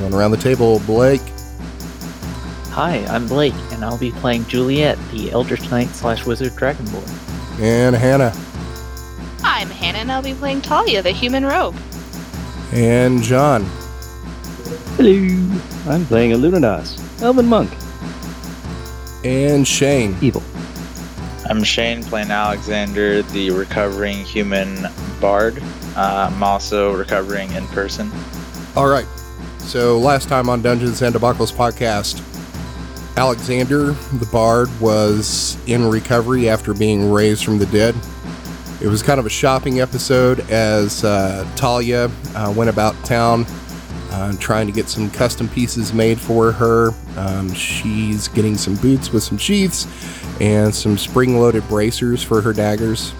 Going around the table, Blake, Hi, I'm Blake, and I'll be playing Juliet, the Eldritch Knight slash Wizard Dragonborn. and Hannah, I'm Hannah, and I'll be playing Talia, the human rogue. and John. Hello, I'm playing a Lunadas, Elven Monk, and Shane. evil. I'm Shane playing Alexander, the recovering human bard. Uh, I'm also recovering in person. All right. So last time on Dungeons and Debacles podcast, Alexander the Bard was in recovery after being raised from the dead. It was kind of a shopping episode as uh, Talia uh, went about town uh, trying to get some custom pieces made for her. Um, she's getting some boots with some sheaths and some spring-loaded bracers for her daggers.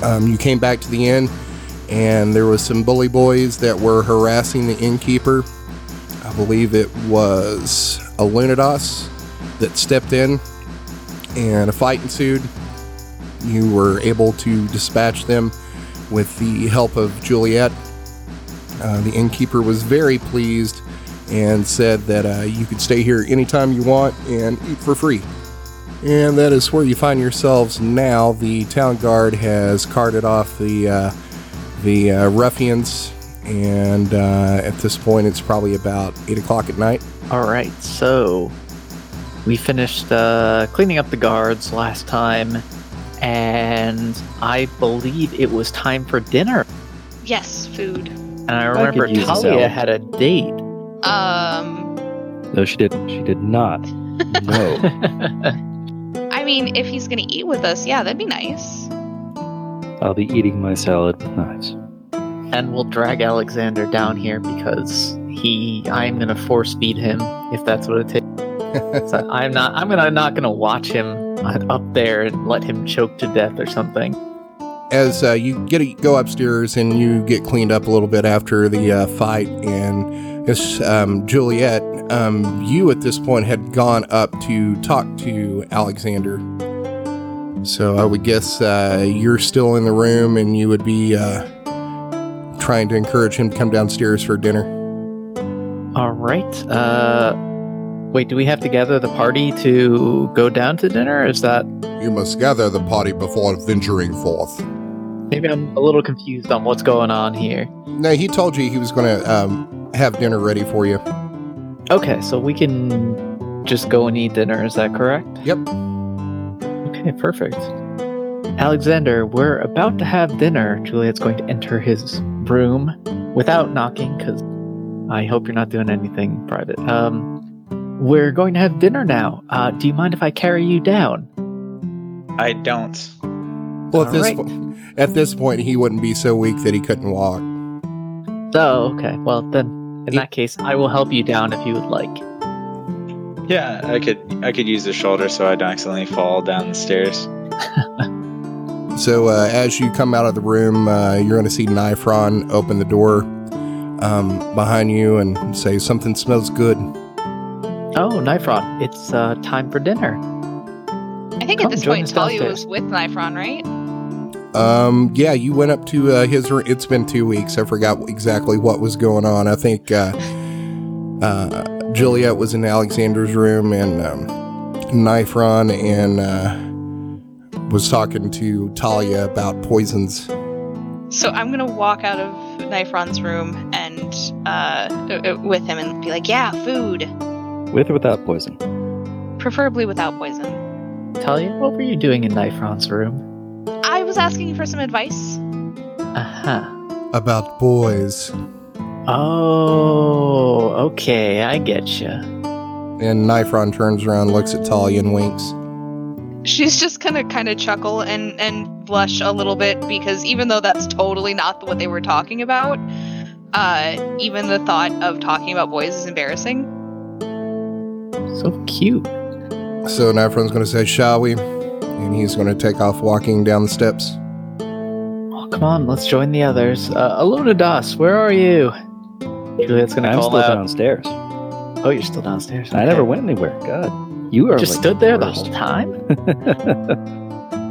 Um, you came back to the inn, and there was some bully boys that were harassing the innkeeper. Believe it was a Lunados that stepped in, and a fight ensued. You were able to dispatch them with the help of Juliet. Uh, the innkeeper was very pleased and said that uh, you could stay here anytime you want and eat for free. And that is where you find yourselves now. The town guard has carted off the uh, the uh, ruffians, and uh, at this point, it's probably about eight o'clock at night. Alright, so we finished uh, cleaning up the guards last time, and I believe it was time for dinner. Yes, food. And I remember could Talia salad. had a date. Um, No, she didn't. She did not. No. I mean, if he's gonna eat with us, yeah, that'd be nice. I'll be eating my salad with knives. And we'll drag Alexander down here because he I'm gonna force feed him if that's what it takes. So I'm not I'm gonna not gonna watch him up there and let him choke to death or something. As uh, you get go upstairs and you get cleaned up a little bit after the uh, fight, and it's um, Juliet. Um, you at this point had gone up to talk to Alexander. So I would guess uh, you're still in the room, and you would be uh, trying to encourage him to come downstairs for dinner. All right. Uh, wait, do we have to gather the party to go down to dinner? Is that You must gather the party before venturing forth. maybe I'm a little confused on what's going on here? No, he told you he was going to um, have dinner ready for you. Okay, so we can just go and eat dinner. Is that correct? Yep. Okay, perfect. Alexander, we're about to have dinner. Juliet's going to enter his room without knocking, because I hope you're not doing anything private. Um, we're going to have dinner now. Uh, do you mind if I carry you down? I don't. Well, at All this right. po- at this point, he wouldn't be so weak that he couldn't walk. Oh, okay. Well, then, in that case, I will help you down if you would like. Yeah, I could. I could use the shoulder so I don't accidentally fall down the stairs. So uh, as you come out of the room, uh, you're going to see Nifron open the door um, behind you and say, "Something smells good." Oh, Nifron, it's uh, time for dinner. I think Come at this point, us Talia was with Nifron, right? Um, yeah, you went up to uh, his. room. It's been two weeks. I forgot exactly what was going on. I think uh, uh, Juliet was in Alexander's room, and um, Nifron and uh, was talking to Talia about poisons. So I'm gonna walk out of Nifron's room and uh, uh, with him and be like, "Yeah, food, With or without poison? preferably without poison." Talia, what were you doing in Nifron's room? I was asking for some advice. Uh, Huh. about boys. Oh, okay, I get you. And Nifron turns around, looks at Talia, and winks. She's just gonna kind of chuckle and and blush a little bit because even though that's totally not what they were talking about, uh, even the thought of talking about boys is embarrassing. So cute. So Nifron's going to say, "Shall we?" And he's going to take off walking down the steps. Oh, come on, let's join the others. Uh, Alunadas, where are you? Juliet's gonna I'm call still out. downstairs. Oh, you're still downstairs. I never went anywhere. God, you are Just like stood there the whole time.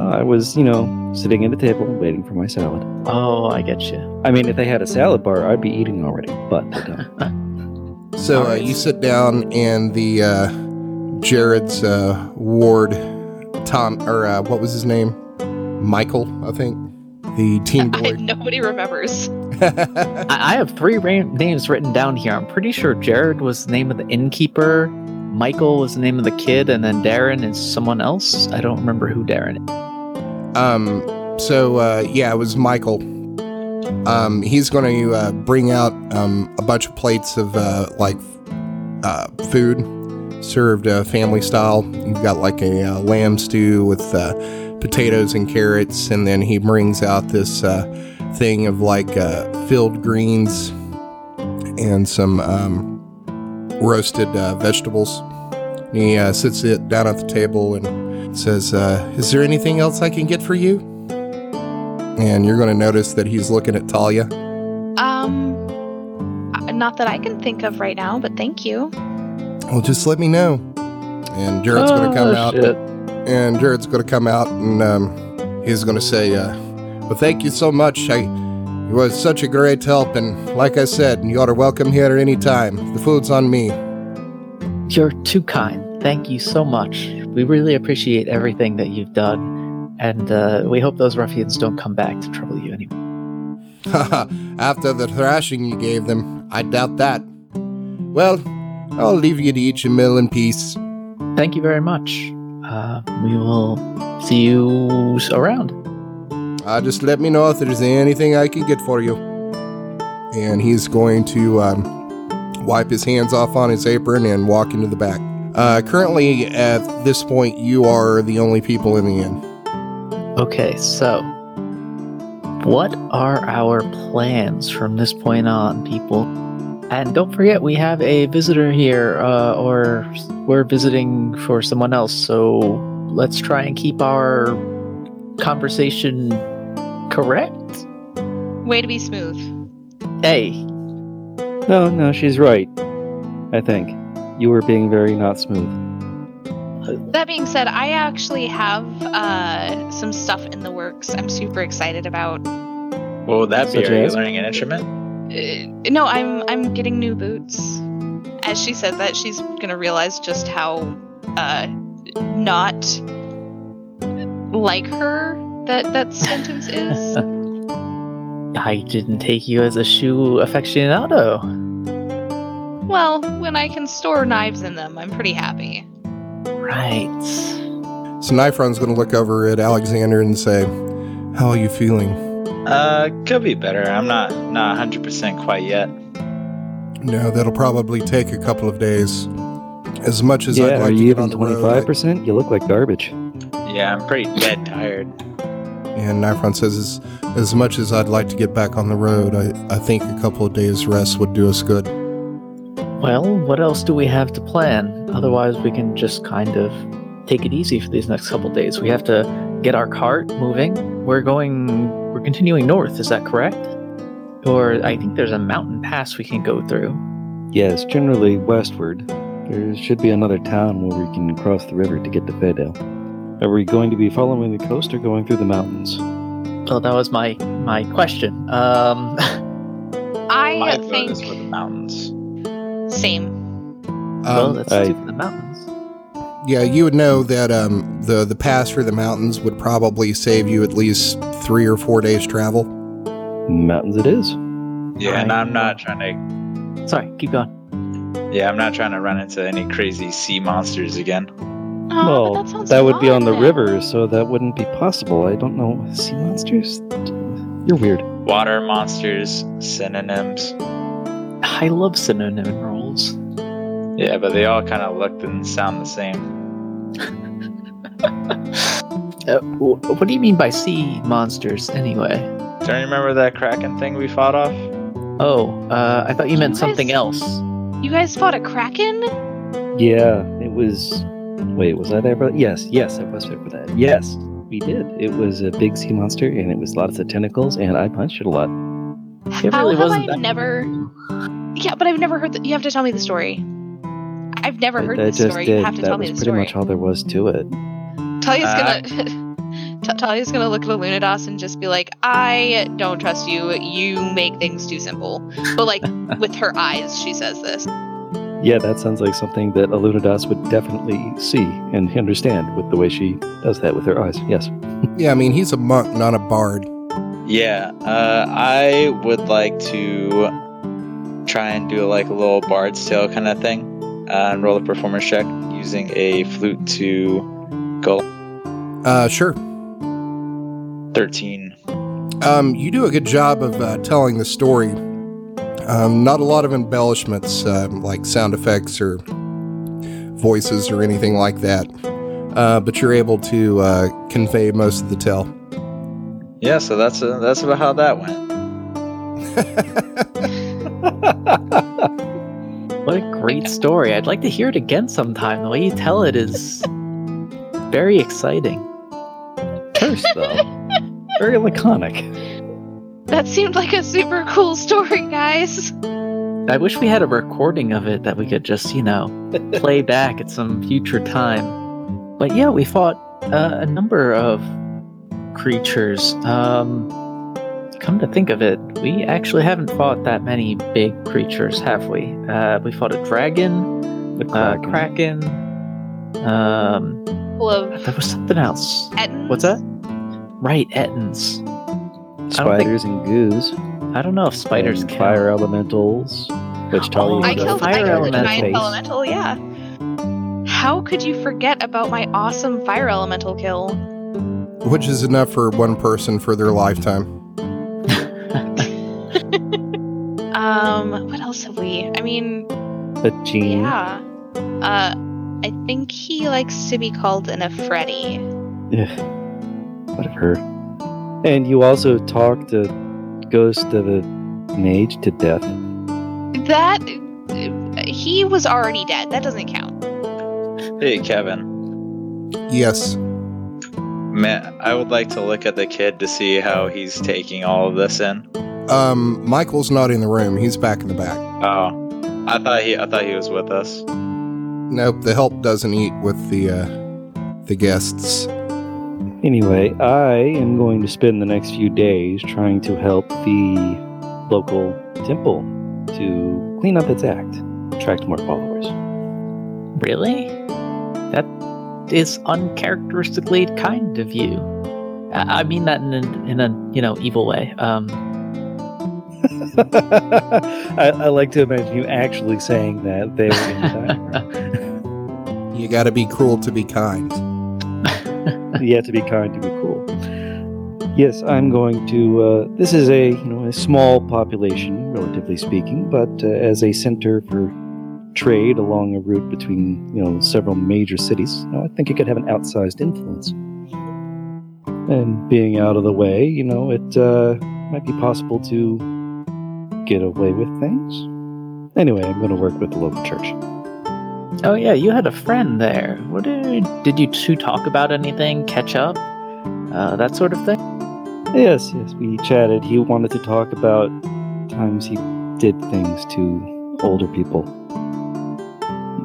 I was, you know, sitting at the table waiting for my salad. Oh, I get you. I mean, if they had a salad bar, I'd be eating already, but they don't. So uh, you sit down, and the uh, Jared's uh, ward, Tom, or uh, what was his name? Michael, I think. The teen I, boy. nobody remembers. I, I have three ra- names written down here. I'm pretty sure Jared was the name of the innkeeper, Michael was the name of the kid, and then Darren is someone else. I don't remember who Darren is. Um, so uh, yeah, it was Michael. Um, he's going to uh, bring out um, a bunch of plates of uh, like uh, food served uh, family style. You've got like a uh, lamb stew with uh, potatoes and carrots, and then he brings out this uh, thing of like uh, filled greens and some um, roasted uh, vegetables. He uh, sits it down at the table and says, uh, Is there anything else I can get for you? And you're going to notice that he's looking at Talia. Um, not that I can think of right now, but thank you. Well, just let me know. And Jared's going to come Oh, out. shit. And Jared's going to come out and um, he's going to say, uh, Well, thank you so much. I, you was such a great help. And like I said, you are welcome here at any time. The food's on me. You're too kind. Thank you so much. We really appreciate everything that you've done, and uh, we hope those ruffians don't come back to trouble you anymore. Haha. After the thrashing you gave them, I doubt that. Well, I'll leave you to eat your meal in peace. Thank you very much. Uh, we will see you around. Uh, just let me know if there's anything I can get for you. And he's going to um, wipe his hands off on his apron and walk into the back. Uh, currently, at this point, you are the only people in the inn. Okay, so what are our plans from this point on, people? And don't forget, we have a visitor here, uh, or we're visiting for someone else, so let's try and keep our conversation correct. Way to be smooth. Hey, No, no, she's right. I think you were being very not smooth. That being said, I actually have uh, some stuff in the works. I'm super excited about. What would that be? Such Are you learning an instrument? Uh, no, I'm I'm getting new boots. As she said that, she's gonna realize just how uh, not like her that that sentence is. I didn't take you as a shoe aficionado. well, when I can store knives in them, I'm pretty happy. Right. So Nifron's going to look over at Alexander and say, How are you feeling? Uh, could be better. I'm not not 100% quite yet. No, that'll probably take a couple of days. As much as yeah, I'd like are to you get even twenty five percent? You look like garbage. Yeah, I'm pretty dead tired. And Nifron says, as, as much as I'd like to get back on the road, I, I think a couple of days rest would do us good. Well, what else do we have to plan? Otherwise, we can just kind of take it easy for these next couple days. We have to get our cart moving. We're going, we're continuing north, is that correct? Or I think there's a mountain pass we can go through. Yes, generally westward. There should be another town where we can cross the river to get to Faydale. Are we going to be following the coast or going through the mountains? Well, that was my my question. Um, I My vote think is for the mountains. same. well, Um, let's I- do the mountains. yeah, you would know that um, the, the pass through the mountains would probably save you at least three or four days travel. Mountains it is. Yeah, and I'm not trying to. Sorry, keep going. Yeah, I'm not trying to run into any crazy sea monsters again. Oh, well, but that, sounds would be on the river, so that wouldn't be possible. I don't know. Sea monsters? You're weird. Water monsters, synonyms. I love synonym rules. Yeah, but they all kind of look and sound the same. Uh, what do you mean by sea monsters, anyway? Don't you remember that kraken thing we fought off? Oh, uh, I thought you meant You something else. You guys fought a kraken? Yeah, it was. Wait, was I there for that? Yes, yes, I was there for that. Yes, we did. It was a big sea monster, and it was lots of tentacles, and I punched it a lot. It How really have I that- never? Yeah, but I've never heard. The, you have to tell me the story. I've never heard I this just story. did. You have to that tell was me the story. pretty much all there was to it. Talia's Uh, gonna. Ta- Talia's gonna look at Alunadas and just be like, "I don't trust you. You make things too simple." But like with her eyes, she says this. Yeah, that sounds like something that Alunadas would definitely see and understand with the way she does that with her eyes. Yes. Yeah, I mean, he's a monk, not a bard. Yeah, uh, I would like to try and do like a little bard's tale kind of thing uh, and roll a performance check using a flute to go Uh, sure. 13. Um, you do a good job of uh, telling the story. Um, not a lot of embellishments, um, like sound effects or voices or anything like that. Uh, but you're able to uh, convey most of the tale. Yeah, so that's uh, that's about how that went. What a great story. I'd like to hear it again sometime. The way you tell it is very exciting. Terse, though. Very laconic. That seemed like a super cool story, guys. I wish we had a recording of it that we could just, you know, play back at some future time. But yeah, we fought uh, a number of creatures. Um, come to think of it, we actually haven't fought that many big creatures, have we? Uh, we fought a dragon, The uh, Kraken. kraken. Um, Full of there was something else. Ettins. What's that? Right, Ettins. I don't think- Spiders and goos. I don't know if spiders and count. fire elementals, which Talia Oh, I the killed, I fire killed a giant face. elemental. Yeah. How could you forget about my awesome fire elemental kill? Which is enough for one person for their lifetime. Um, what else have we? I mean, The gene. yeah. Uh, I think he likes to be called an Efreeti. Ugh, whatever. And you also talked the ghost of a mage to death. That he was already dead. That doesn't count. Hey, Kevin. Yes. Man, I would like to look at the kid to see how he's taking all of this in. Um, Michael's not in the room. He's back in the back. Oh, I thought he I thought he was with us. Nope, the help doesn't eat with the uh, the guests. Anyway, I am going to spend the next few days trying to help the local temple to clean up its act, attract more followers. Really? That is uncharacteristically kind of you. I I mean that in a, in a you know evil way. Um, I, I like to imagine you actually saying that there in time. You got to be cruel to be kind. You have to be kind to be cool. Yes, I'm going to. Uh, this is a you know a small population, relatively speaking, but uh, as a center for trade along a route between you know several major cities, you know, I think it could have an outsized influence. And being out of the way, you know, it uh, might be possible to get away with things. Anyway, I'm going to work with the local church. Oh yeah, you had a friend there. What did did you two talk about anything? Catch up? Uh, that sort of thing. Yes, yes, we chatted. He wanted to talk about times he did things to older people.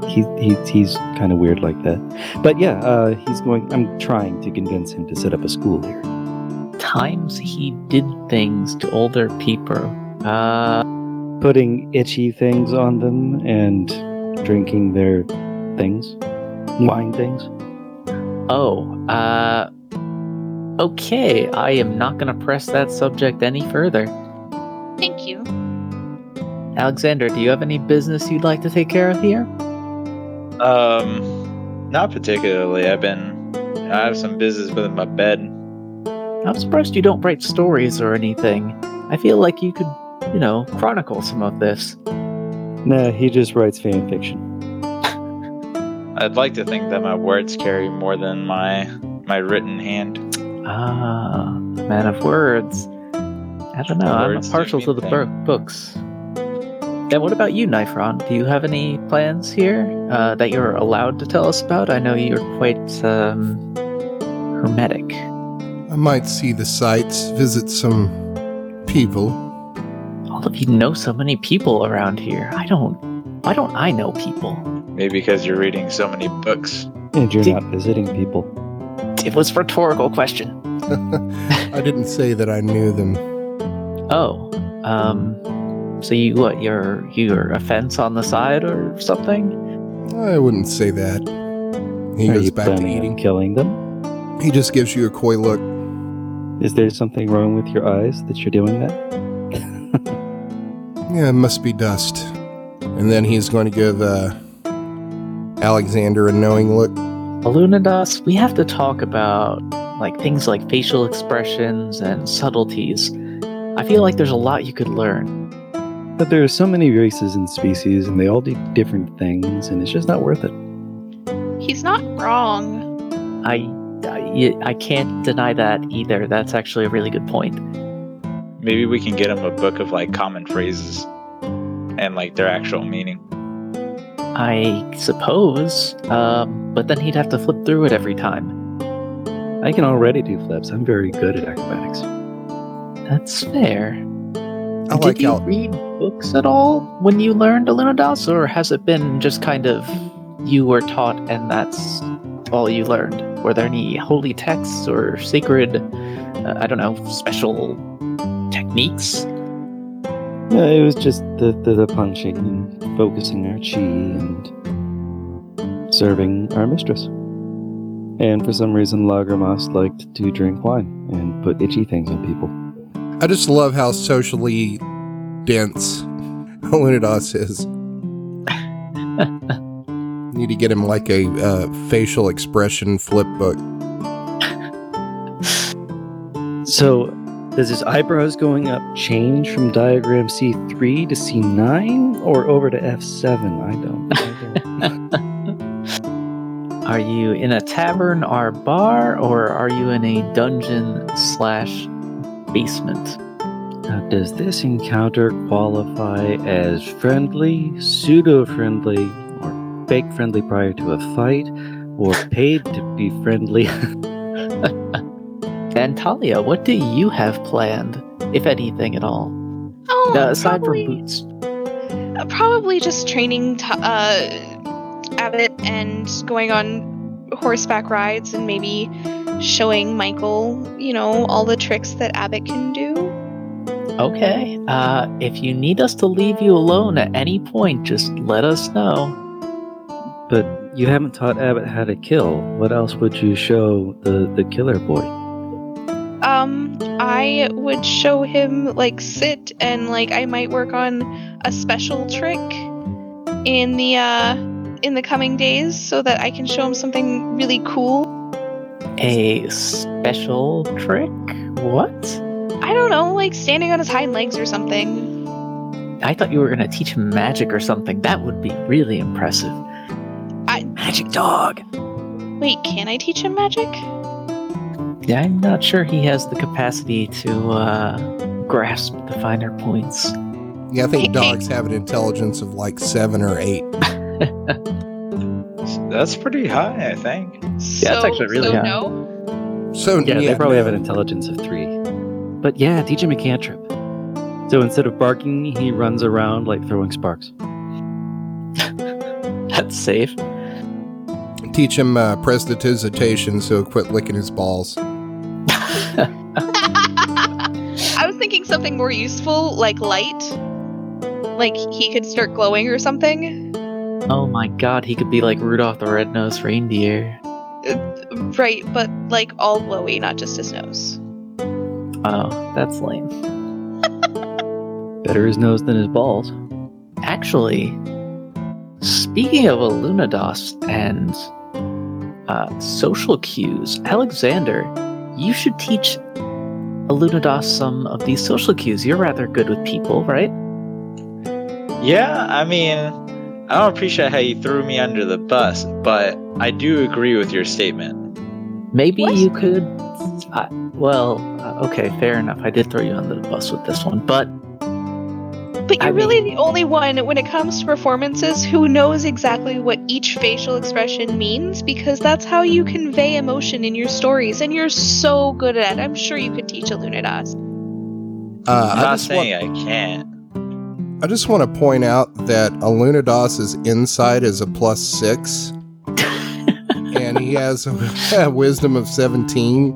He, he he's kind of weird like that. But yeah, uh, he's going. I'm trying to convince him to set up a school here. Times he did things to older people. Uh, Putting itchy things on them and drinking their things, wine things. oh. Uh. Okay, I am not going to press that subject any further. Thank you. Alexander, do you have any business you'd like to take care of here? Um, not particularly. I've been I have some business with my bed. I'm surprised you don't write stories or anything. I feel like you could, you know, chronicle some of this. Nah, he just writes fan fiction. I'd like to think that my words carry more than my my written hand. Ah, man of words. I don't know. I'm Words partial to the bur- books. And what about you, Nifron? Do you have any plans here uh, that you're allowed to tell us about? I know you're quite um, hermetic. I might see the sights, visit some people. All of you know so many people around here. I don't. Why don't I know people? Maybe because you're reading so many books. And you're Did- not visiting people. It was rhetorical question. I didn't say that I knew them. Oh, um, so you what? You're you're a fence on the side or something? I wouldn't say that. He Are goes you back to eating. killing them? He just gives you a coy look. Is there something wrong with your eyes that you're doing that? Yeah, it must be dust. And then he's going to give uh, Alexander a knowing look. Alunadas, we have to talk about like things like facial expressions and subtleties. I feel like there's a lot you could learn. But there are so many races and species, and they all do different things, and it's just not worth it. He's not wrong. I, I, I can't deny that either. That's actually a really good point. Maybe we can get him a book of like common phrases and like their actual meaning. I suppose, um, but then he'd have to flip through it every time. I can already do flips. I'm very good at acrobatics. That's fair. I Did like you how read books at all when you learned Alunadas, or has it been just kind of you were taught and that's all you learned? Were there any holy texts or sacred, uh, I don't know, special techniques? Yeah, it was just the, the, the punching and focusing our chi and serving our mistress. And for some reason, Lagermas liked to drink wine and put itchy things on people. I just love how socially dense Alunadas is. Need to get him like a uh, facial expression flip book. So, does his eyebrows going up change from diagram C3 to C9 or over to F7? I don't. I don't. Are you in a tavern or bar, or are you in a dungeon slash basement? Now, does this encounter qualify as friendly, pseudo friendly, or fake friendly prior to a fight, or paid to be friendly? And Talia, what do you have planned, if anything at all? Oh, Uh, aside probably, from boots. uh, probably just training t- uh, Abbott and going on horseback rides and maybe showing Michael, you know, all the tricks that Abbott can do. Okay. Uh, if you need us to leave you alone at any point, just let us know. but you haven't taught Abbott how to kill. What else would you show the, the killer boy? I would show him like sit and like I might work on a special trick in the uh in the coming days so that I can show him something really cool. A special trick? What? I don't know, like standing on his hind legs or something. I thought you were gonna teach him magic or something. That would be really impressive. I- magic dog. Wait, can I teach him magic? Yeah, I'm not sure he has the capacity to uh, grasp the finer points. Yeah, I think dogs have an intelligence of like seven or eight. That's pretty high, I think. Yeah, it's actually really so high. no. So Yeah, they probably have an intelligence of three. But yeah, teach him a cantrip. So instead of barking, he runs around like throwing sparks. That's safe. Teach him uh, prestidigitation so he'll quit licking his balls. I was thinking something more useful, like light. Like he could start glowing or something. Oh my god, he could be like Rudolph the Red-Nosed Reindeer. Right, but like all glowy, not just his nose. Oh, that's lame. Better his nose than his balls. Actually, speaking of Alunados and uh, social cues, Alexander, you should teach Alunados some of these social cues. You're rather good with people, right? Yeah, I mean, I don't appreciate how you threw me under the bus, but I do agree with your statement. Maybe What? you could. I, well, uh, okay, fair enough. I did throw you under the bus with this one, but But you're I really the only one when it comes to performances who knows exactly what each facial expression means because that's how you convey emotion in your stories, and you're so good at it. I'm sure you could teach a Lunadas. Uh, I'm not just saying want, I can't. I just want to point out that a Alunadas's insight is a plus six, and he has a wisdom of seventeen.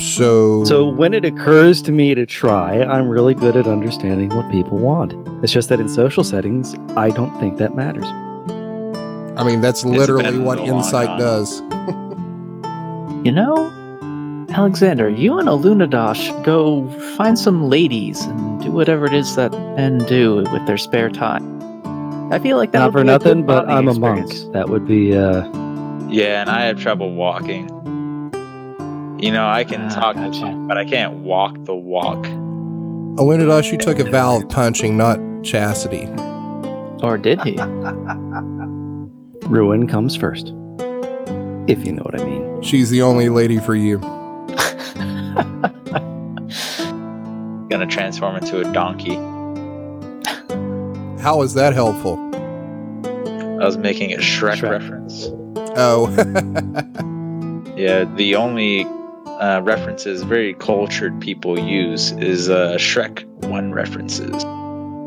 So, So when it occurs to me to try, I'm really good at understanding what people want. It's just that in social settings, I don't think that matters. I mean, that's literally what insight run. does. you know, Alexander, you and Alunados should go find some ladies and do whatever it is that men do with their spare time. I feel like that Not for be a good nothing, but I'm a monk. That would be uh, Yeah, and I have trouble walking. You know, I can Ah, talk, the gotcha. talk, but I can't walk the walk. Alunadas, you took a vow of punching, not chastity. Or did he? ruin comes first. If you know what I mean. She's the only lady for you. Gonna transform into a donkey. How is that helpful? I was making a Shrek, Shrek. reference. Oh, Yeah, the only uh, references very cultured people use is uh, Shrek one references.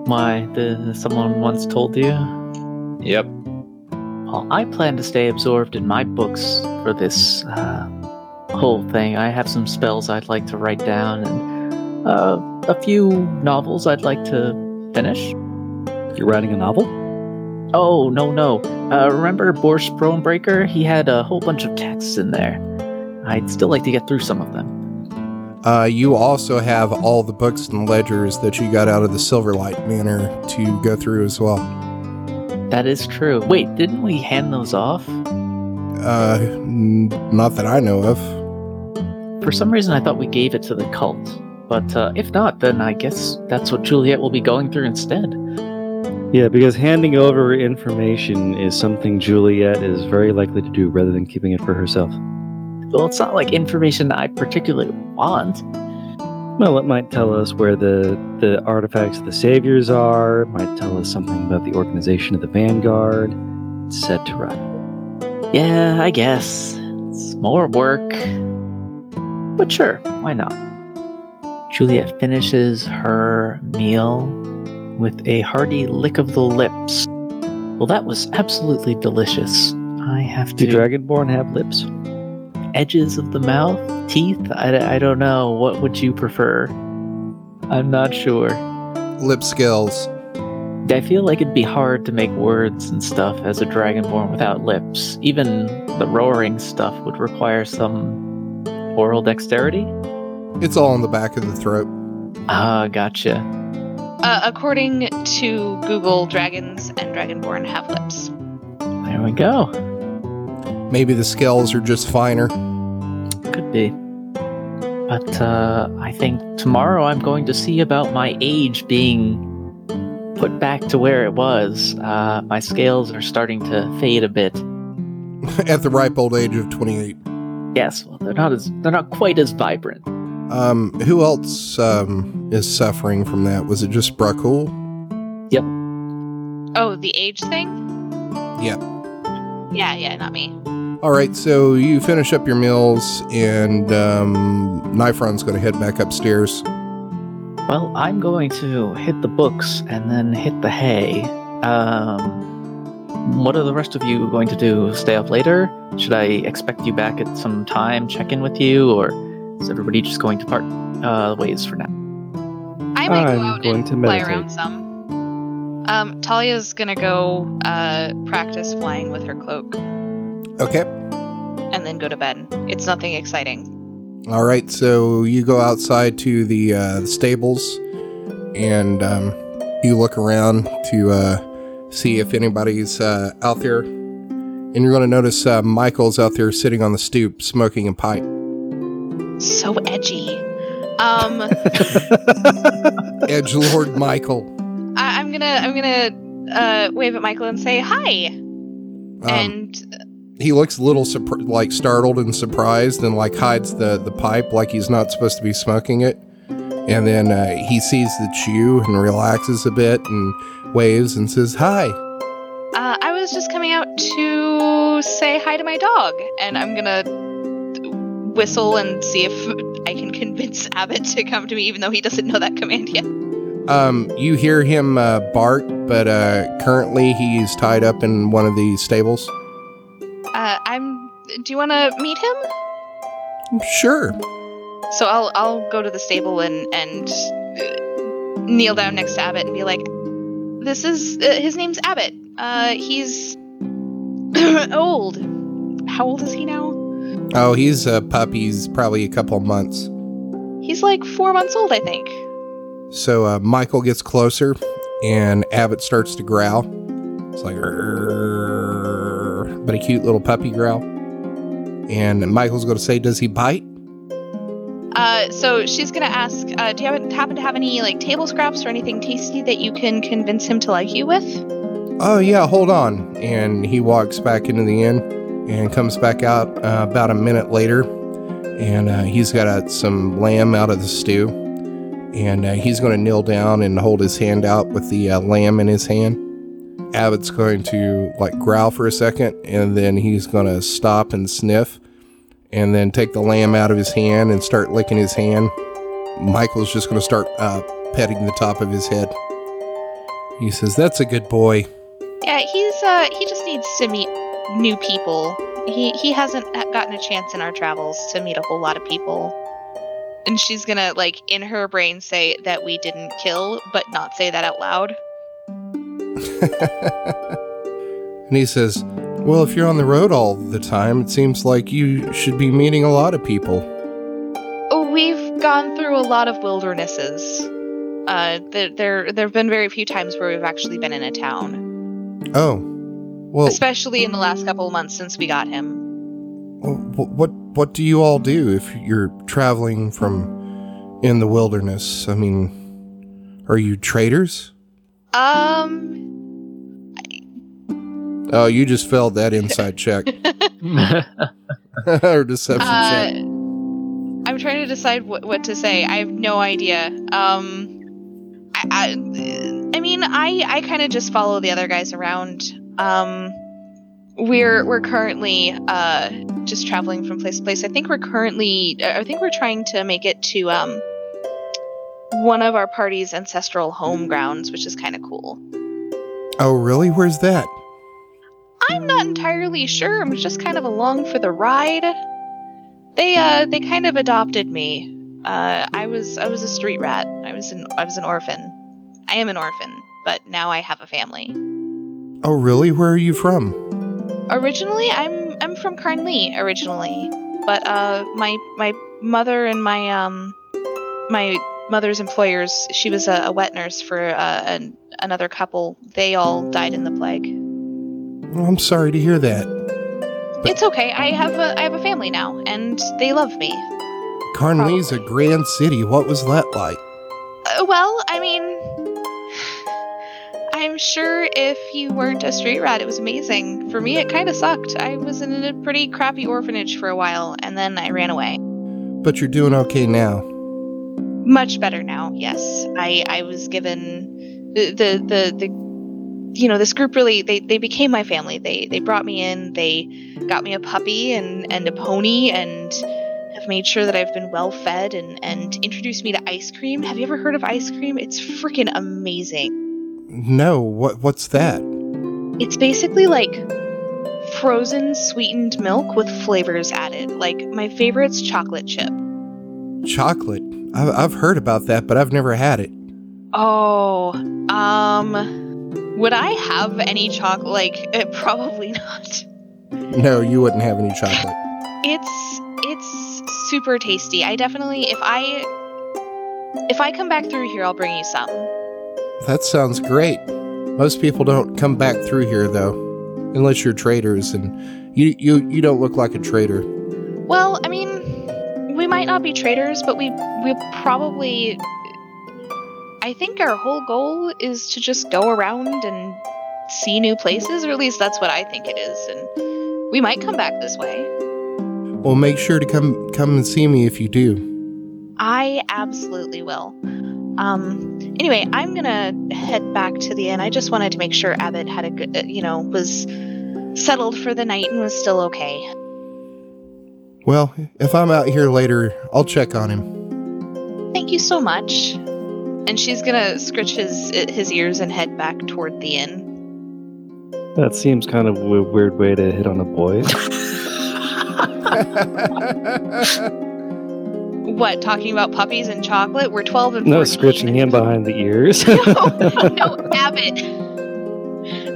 Why? Did someone once told you? Yep. Well, I plan to stay absorbed in my books for this uh, whole thing. I have some spells I'd like to write down and uh, a few novels I'd like to finish. You're writing a novel? Oh, no, no. Uh, remember Boris Bronebreaker? He had a whole bunch of texts in there. I'd still like to get through some of them. uh, you also have all the books and ledgers that you got out of the Silverlight Manor to go through as well. That is true. Wait, didn't we hand those off? Uh, n- not that I know of. For some reason, I thought we gave it to the cult. But uh, if not, then I guess that's what Juliet will be going through instead. Yeah, because handing over information is something Juliet is very likely to do rather than keeping it for herself. Well, it's not like information I particularly want. Well, it might tell us where the, the artifacts of the saviors are, it might tell us something about the organization of the Vanguard, etc. Yeah, I guess. It's more work. But sure, why not? Juliet finishes her meal with a hearty lick of the lips. Well, that was absolutely delicious. I have to. Do. Dragonborn have lips? Edges of the mouth, teeth. I, I don't know. What would you prefer? I'm not sure. Lip skills. I feel like it'd be hard to make words and stuff as a dragonborn without lips. Even the roaring stuff would require some oral dexterity. It's all in the back of the throat. Ah, gotcha. Uh, according to Google, dragons and dragonborn have lips. There we go. Maybe the scales are just finer. Could be. But uh, I think tomorrow I'm going to see about my age being put back to where it was. Uh, my scales are starting to fade a bit. At the ripe old age of 28. Yes, well, they're not as they're not quite as vibrant. Um, who else um, is suffering from that? Was it just Brakul? Yep. Oh, the age thing? Yep. Yeah, yeah, not me. All right, so you finish up your meals, and um, Nifron's going to head back upstairs. Well, I'm going to hit the books and then hit the hay. Um, what are the rest of you going to do? Stay up later? Should I expect you back at some time, check in with you, or is everybody just going to part uh, ways for now? I might I'm out going and to fly meditate. around some. Um, Talia's gonna go uh, practice flying with her cloak Okay. and then go to bed. It's nothing exciting. All right, so you go outside to the, uh, the stables, and um, you look around to uh, see if anybody's uh, out there. And you're going to notice uh, Michael's out there sitting on the stoop smoking a pipe. So edgy. Um, Edge Lord Michael. I, I'm gonna I'm gonna uh, wave at Michael and say hi. Um, and he looks a little surpr- like startled and surprised and like hides the, the pipe like he's not supposed to be smoking it. And then uh, he sees the chew and relaxes a bit and waves and says, Hi. uh, I was just coming out to say hi to my dog, and I'm gonna whistle and see if I can convince Abbott to come to me, even though he doesn't know that command yet. Um, you hear him uh, bark, but uh, currently he's tied up in one of the stables. Uh, I'm. Do you want to meet him? Sure. So I'll I'll go to the stable and and kneel down next to Abbott and be like, "This is uh, his name's Abbott. Uh, he's old. How old is he now? Oh, he's a puppy. He's probably a couple months. He's like four months old, I think. So uh, Michael gets closer, and Abbott starts to growl. It's like, But a cute little puppy growl. And Michael's going to say, "Does he bite?" Uh, so she's gonna ask, uh, "Do you happen happen to have any like table scraps or anything tasty that you can convince him to like you with?" Oh yeah, hold on. And he walks back into the inn and comes back out uh, about a minute later, and uh, he's got uh, some lamb out of the stew, and uh, he's going to kneel down and hold his hand out with the uh, lamb in his hand. Abbott's going to like growl for a second, and then he's going to stop and sniff, and then take the lamb out of his hand and start licking his hand. Michael's just going to start uh, petting the top of his head. He says, "That's a good boy." Yeah, he's uh he just needs to meet new people. He he hasn't gotten a chance in our travels to meet a whole lot of people. And she's gonna like in her brain say that we didn't kill, but not say that out loud. And he says, Well, if you're on the road all the time, it seems like you should be meeting a lot of people. Oh, we've gone through a lot of wildernesses. Uh, there there there have been very few times where we've actually been in a town, Oh, well, especially in the last couple of months since we got him. wh- what what do you all do if you're traveling from in the wilderness? I mean, are you traders? Um, Oh, you just failed that insight check or deception uh, check. I'm trying to decide what, what to say. I have no idea. Um, I, I, I mean, I, I kind of just follow the other guys around. Um, we're we're currently uh just traveling from place to place. I think we're currently, I think we're trying to make it to um one of our party's ancestral home grounds, which is kind of cool. Oh, really? Where's that? I'm not entirely sure. I'm just kind of along for the ride. They uh they kind of adopted me. Uh I was I was a street rat. I was an I was an orphan. I am an orphan, but now I have a family. Oh, really? Where are you from? Originally, I'm I'm from Carnley originally, but uh my my mother and my um my mother's employers, she was a, a wet nurse for uh, an, another couple. They all died in the plague. Oh, I'm sorry to hear that. It's okay. I have a I have a family now, and they love me. Carnley's a grand city. What was that like? Uh, well, I mean, I'm sure if you weren't a street rat, it was amazing. For me, it kind of sucked. I was in a pretty crappy orphanage for a while, and then I ran away. But you're doing okay now. Much better now. Yes, I I was given the the the, the you know this group really they, they became my family. They they brought me in. They got me a puppy and and a pony and have made sure that I've been well fed and and introduced me to ice cream. Have you ever heard of ice cream? It's freaking amazing. No, what what's that? It's basically like frozen sweetened milk with flavors added. Like my favorite's chocolate chip. Chocolate. I've, I've heard about that, but I've never had it. Oh, um, would I have any chocolate? Like, uh, probably not. No, you wouldn't have any chocolate. It's it's super tasty. I definitely, if I if I come back through here, I'll bring you some. That sounds great. Most people don't come back through here though, unless you're traders, and you you you don't look like a trader. Well, I mean, we might not be traders, but we we probably. I think our whole goal is to just go around and see new places, or at least that's what I think it is. And we might come back this way. Well, make sure to come come and see me if you do. I absolutely will. Um. Anyway, I'm gonna head back to the inn. I just wanted to make sure Abbott had a good, you know, was settled for the night and was still okay. Well, if I'm out here later, I'll check on him. Thank you so much. And she's gonna scritch his his ears and head back toward the inn. That seems kind of a weird way to hit on a boy. What, talking about puppies and chocolate? We're 12 and 14. no, scratching him behind the ears. no, no, Abbott.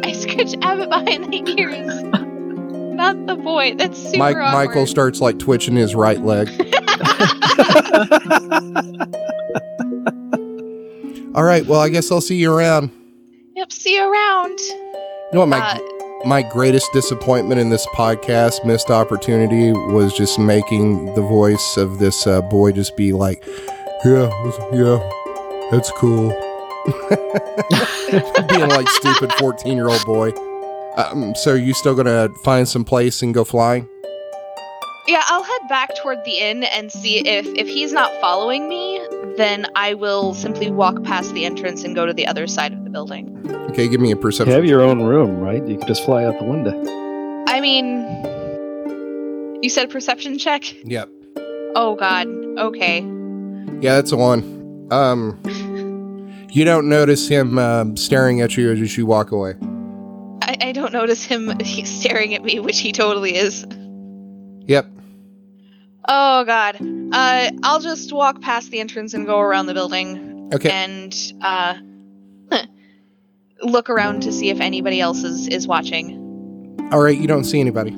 I scratch Abbott behind the ears. Not the boy. That's super Mike awkward. Michael starts like twitching his right leg. All right, well, I guess I'll see you around. Yep, see you around. You know what my Uh, my greatest disappointment in this podcast, missed opportunity, was just making the voice of this uh, boy just be like, "Yeah, yeah, that's cool," being like stupid fourteen year old boy. Um, so, are you still gonna find some place and go flying? Yeah, I'll head back toward the inn and see if if he's not following me, then I will simply walk past the entrance and go to the other side of the building. Okay, give me a perception. you have your own room, right? You could just fly out the window. I mean, you said perception check? Yep. Oh god. Okay. Yeah, that's a one. Um, you don't notice him um, staring at you as you walk away. I, I don't notice him staring at me, which he totally is. Oh god. Uh I'll just walk past the entrance and go around the building Okay. and uh look around to see if anybody else is, is watching. All right. You don't see anybody.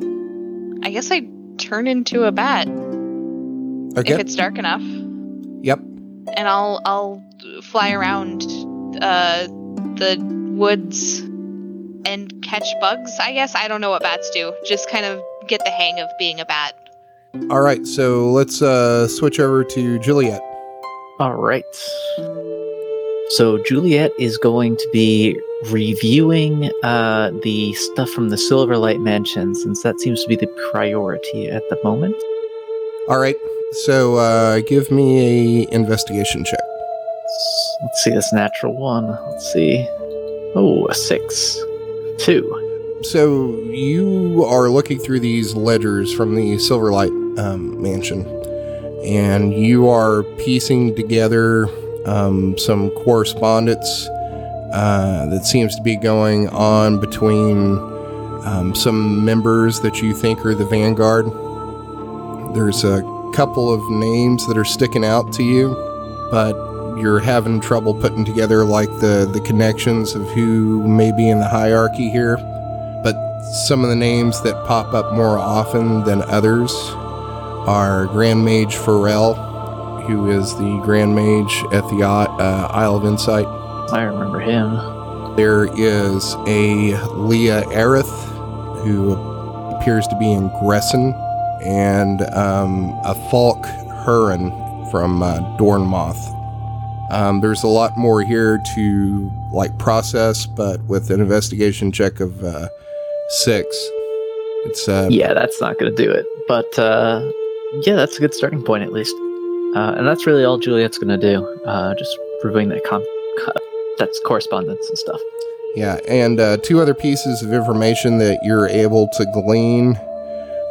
I guess I turn into a bat Okay. if it's dark enough. Yep. And I'll I'll fly around uh the woods and catch bugs, I guess. I don't know what bats do. Just kind of get the hang of being a bat. All right. So let's uh, switch over to Juliet. All right. So Juliet is going to be reviewing uh, the stuff from the Silverlight Mansion, since that seems to be the priority at the moment. All right. So uh, give me a investigation check. Let's see this natural one. Let's see. Oh, a six, two. So you are looking through these ledgers from the Silverlight um, mansion, and you are piecing together um, some correspondence uh, that seems to be going on between um, some members that you think are the Vanguard. There's a couple of names that are sticking out to you, but you're having trouble putting together like the the connections of who may be in the hierarchy here but some of the names that pop up more often than others are Grand Mage Pharrell, who is the Grand Mage at the uh, Isle of Insight. I remember him. There is a Leah Aerith, who appears to be in Gresson, and um, a Falk Huron from uh, Dornmoth. Um, there's a lot more here to like process, but with an investigation check of uh, six, it's uh, Yeah, that's not going to do it. But uh, yeah, that's a good starting point at least. Uh, and that's really all Juliet's going to do. Uh, just reviewing that com- co- that's correspondence and stuff. Yeah, and uh, two other pieces of information that you're able to glean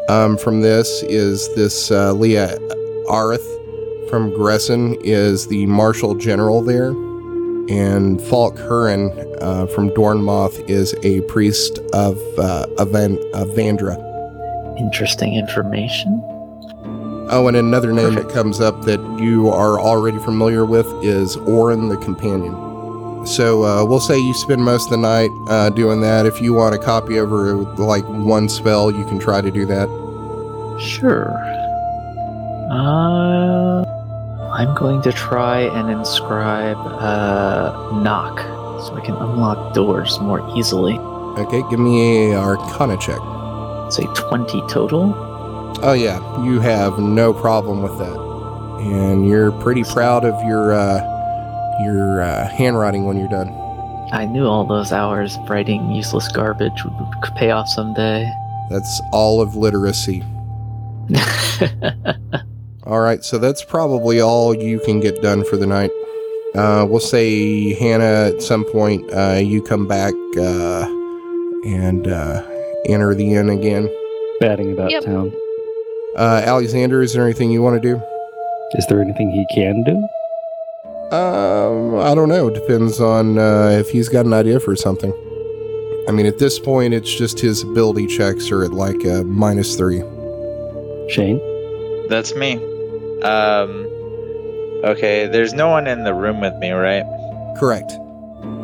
um, from this is this uh, Leah Arith from Gresson is the Marshal General there, and Falk Huron uh, from Dornmoth is a priest of uh, Vandra. Interesting information. Oh, and another name Perfect. that comes up that you are already familiar with is Orin the Companion. So uh, we'll say you spend most of the night uh, doing that. If you want to copy over like one spell, you can try to do that. Sure. Uh, I'm going to try and inscribe uh, knock so I can unlock doors more easily. Okay, give me a Arcana check. Say 20 total. Oh yeah, you have no problem with that. and you're pretty proud of your uh, your uh, handwriting when you're done. I knew all those hours of writing useless garbage would, would pay off someday. That's all of literacy. All right, so that's probably all you can get done for the night. Uh, we'll say Hannah at some point uh, you come back uh, and uh, enter the inn again. Batting about Yep. town. Uh, Alexander, is there anything you want to do? Is there anything he can do? Um, I don't know. Depends on uh, if he's got an idea for something. I mean, at this point, it's just his ability checks are at like a minus three. Shane? That's me. Um. Okay, there's no one in the room with me, right? Correct.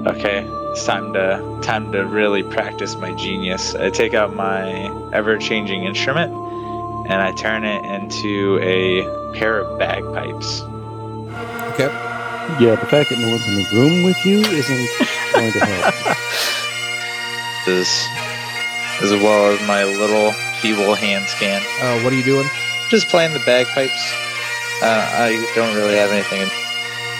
Okay, it's time to time to really practice my genius. I take out my ever-changing instrument and I turn it into a pair of bagpipes. Okay. Yeah, the fact that no one's in the room with you isn't going to help. As as well as my little feeble hands can. Uh, what are you doing? Just playing the bagpipes. Uh, I don't really have anything.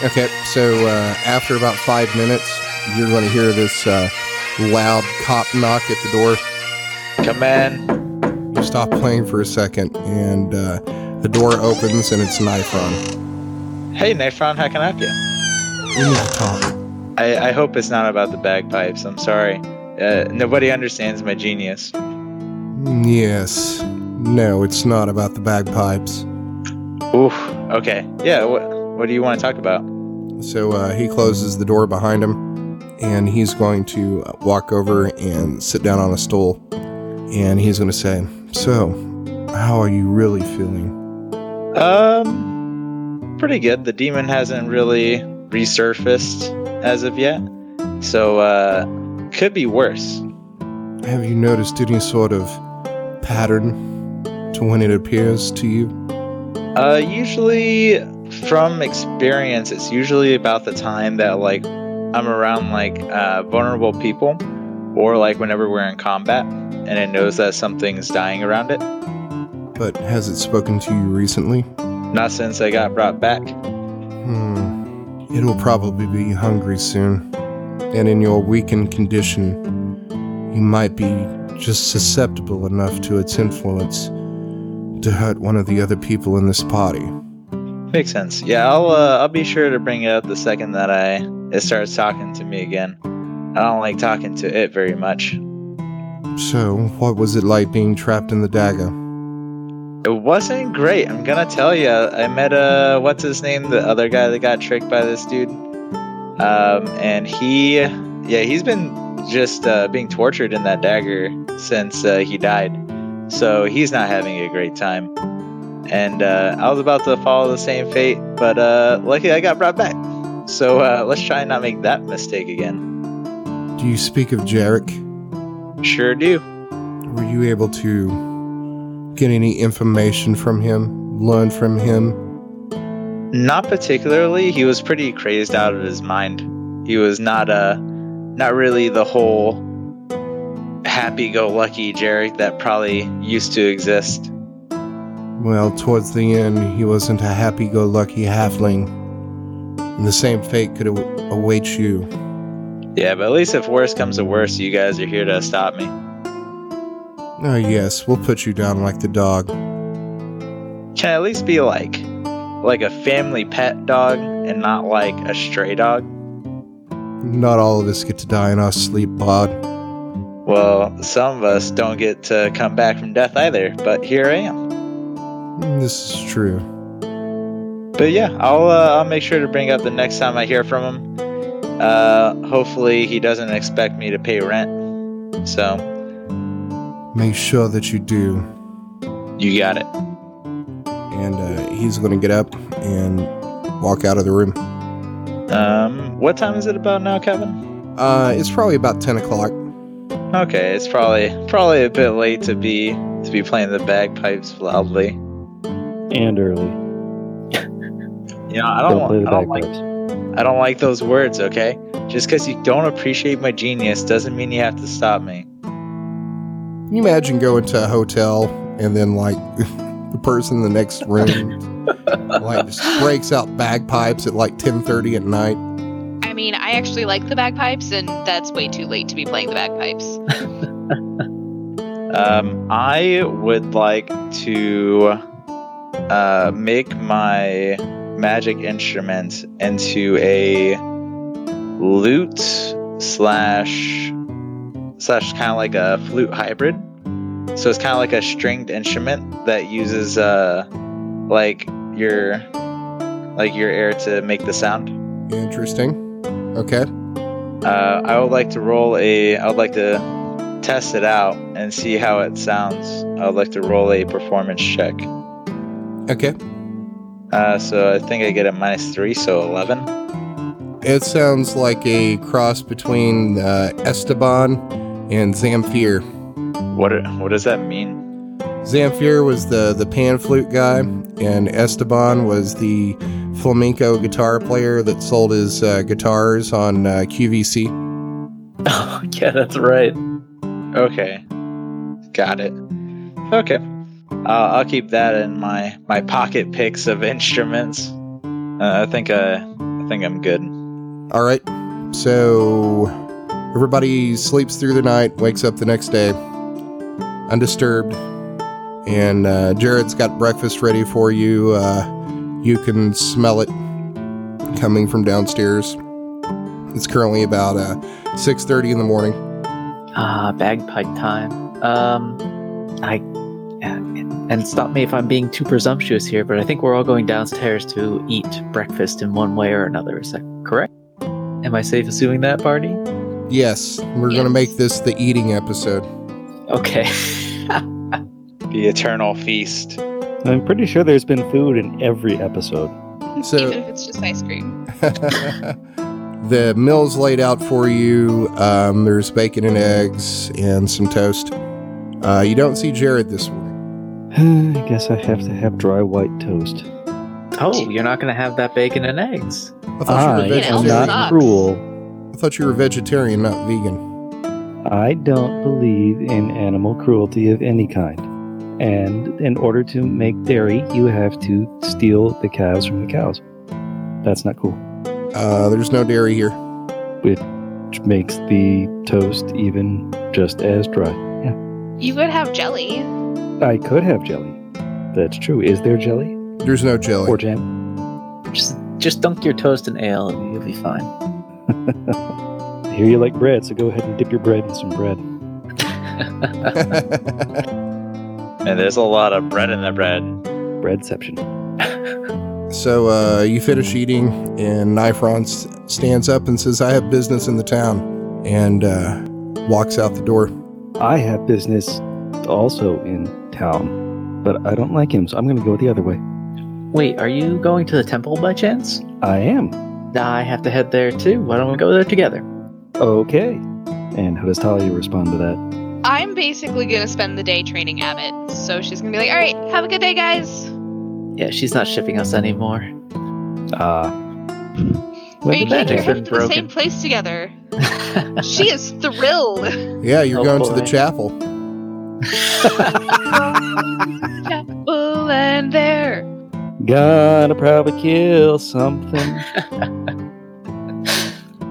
Okay, so uh, after about five minutes, you're going to hear this uh, loud cop knock at the door. Come in. Stop playing for a second, and uh, the door opens, and it's Nifron. Hey, Nifron, how can I help you? We need to talk. I, I hope it's not about the bagpipes. I'm sorry. Uh, nobody understands my genius. Yes. No, it's not about the bagpipes. Oof. Okay. Yeah. What What do you want to talk about? So uh, he closes the door behind him, and he's going to walk over and sit down on a stool, and he's going to say, "So, how are you really feeling?" Um, pretty good. The demon hasn't really resurfaced as of yet, so uh, could be worse. Have you noticed any sort of pattern to when it appears to you? Uh, usually from experience, it's usually about the time that like I'm around like uh, vulnerable people, or like whenever we're in combat, and it knows that something's dying around it. But has it spoken to you recently? Not since I got brought back. Hmm. It'll probably be hungry soon. And in your weakened condition, you might be just susceptible enough to its influence to hurt one of the other people in this party. Makes sense. Yeah, I'll uh, I'll be sure to bring it up the second that I it starts talking to me again. I don't like talking to it very much. So, what was it like being trapped in the dagger? It wasn't great. I'm gonna tell you. I met uh, what's his name? The other guy that got tricked by this dude. Um, and he, yeah, he's been just uh, being tortured in that dagger since uh, he died. So he's not having a great time. And uh, I was about to follow the same fate, but uh, luckily I got brought back. So uh, let's try and not make that mistake again. Do you speak of Jarek? Sure do. Were you able to get any information from him, learn from him? Not particularly. He was pretty crazed out of his mind. He was not uh not really the whole happy-go-lucky Jarek that probably used to exist. Well, towards the end, he wasn't a happy go lucky halfling. And the same fate could aw- await you. Yeah, but at least if worse comes to worse, you guys are here to stop me. Oh, yes, we'll put you down like the dog. Can I at least be like like a family pet dog and not like a stray dog? Not all of us get to die in our sleep, Bod. Well, some of us don't get to come back from death either, but here I am. This is true. But yeah, I'll uh, I'll make sure to bring up the next time I hear from him. Uh, hopefully he doesn't expect me to pay rent. So Make sure that you do. you got it. And uh, he's going to get up and walk out of the room. Um, what time is it about now, Kevin? Uh, it's probably about 10 o'clock. Okay, it's probably probably a bit late to be to be playing the bagpipes loudly. And early. yeah, I Don't don't, play the I don't like bagpipes. I don't like those words. Okay, just because you don't appreciate my genius doesn't mean you have to stop me. Can you imagine going to a hotel and then, like, the person in the next room like just breaks out bagpipes at like 10:30 at night. I mean, I actually like the bagpipes, and that's way too late to be playing the bagpipes. Um, I would like to uh, make my magic instrument into a lute slash slash kind of like a flute hybrid. So it's kind of like a stringed instrument that uses uh like your like your air to make the sound. Interesting. Okay. Uh, I would like to roll a. I would like to test it out and see how it sounds. I would like to roll a performance check. Okay. Uh, so I think I get a minus three, so eleven. It sounds like a cross between uh, Esteban and Zamfir. What what does that mean? Zamfir was the the pan flute guy, and Esteban was the flamenco guitar player that sold his uh, guitars on uh, QVC. Oh, yeah, that's right. Okay, got it. Okay, uh, I'll keep that in my my pocket picks of instruments. Uh, I think uh, I think I'm good. All right. So everybody sleeps through the night, wakes up the next day undisturbed, and uh, Jared's got breakfast ready for you. Uh, you can smell it coming from downstairs. It's currently about uh, 6:30 in the morning. Ah, bagpipe time. Um, I and stop me if I'm being too presumptuous here, but I think we're all going downstairs to eat breakfast in one way or another. Is that correct? Am I safe assuming that, Barney? Yes, we're gonna make this the eating episode. Okay. The eternal feast. I'm pretty sure there's been food in every episode. So- Even if it's just ice cream. the meal's laid out for you. Um, there's bacon and eggs and some toast. Uh, you don't see Jared this morning. I guess I have to have dry white toast. oh, you're not going to have that bacon and eggs. I thought I you were am vegetarian. not cruel. I thought you were vegetarian, not vegan. I don't believe in animal cruelty of any kind. And in order to make dairy, you have to steal the calves from the cows. That's not cool. Uh, there's no dairy here. Which makes the toast even just as dry. Yeah. You could have jelly. I could have jelly. That's true. Is there jelly There's no jelly. or jam? Just just dunk your toast in ale. And you'll be fine. I hear you like bread, so go ahead and dip your bread in some bread. And there's a lot of bread in the bread. Breadception. so uh, you finish eating, and Nifron s- stands up and says, "I have business in the town," and uh, walks out the door. I have business also in town, but I don't like him, so I'm going to go the other way. Wait, are you going to the temple by chance? I am. I have to head there too. Why don't we go there together? Okay. And how does Talia respond to that? I'm basically gonna spend the day training Abbott, so she's gonna be like, "All right, have a good day, guys." Yeah, she's not shipping us anymore. Ah. Are you the taking magic's to the same place together? She is thrilled. Yeah, you're Oh, going to the chapel. Chapel and there. Gonna probably kill something.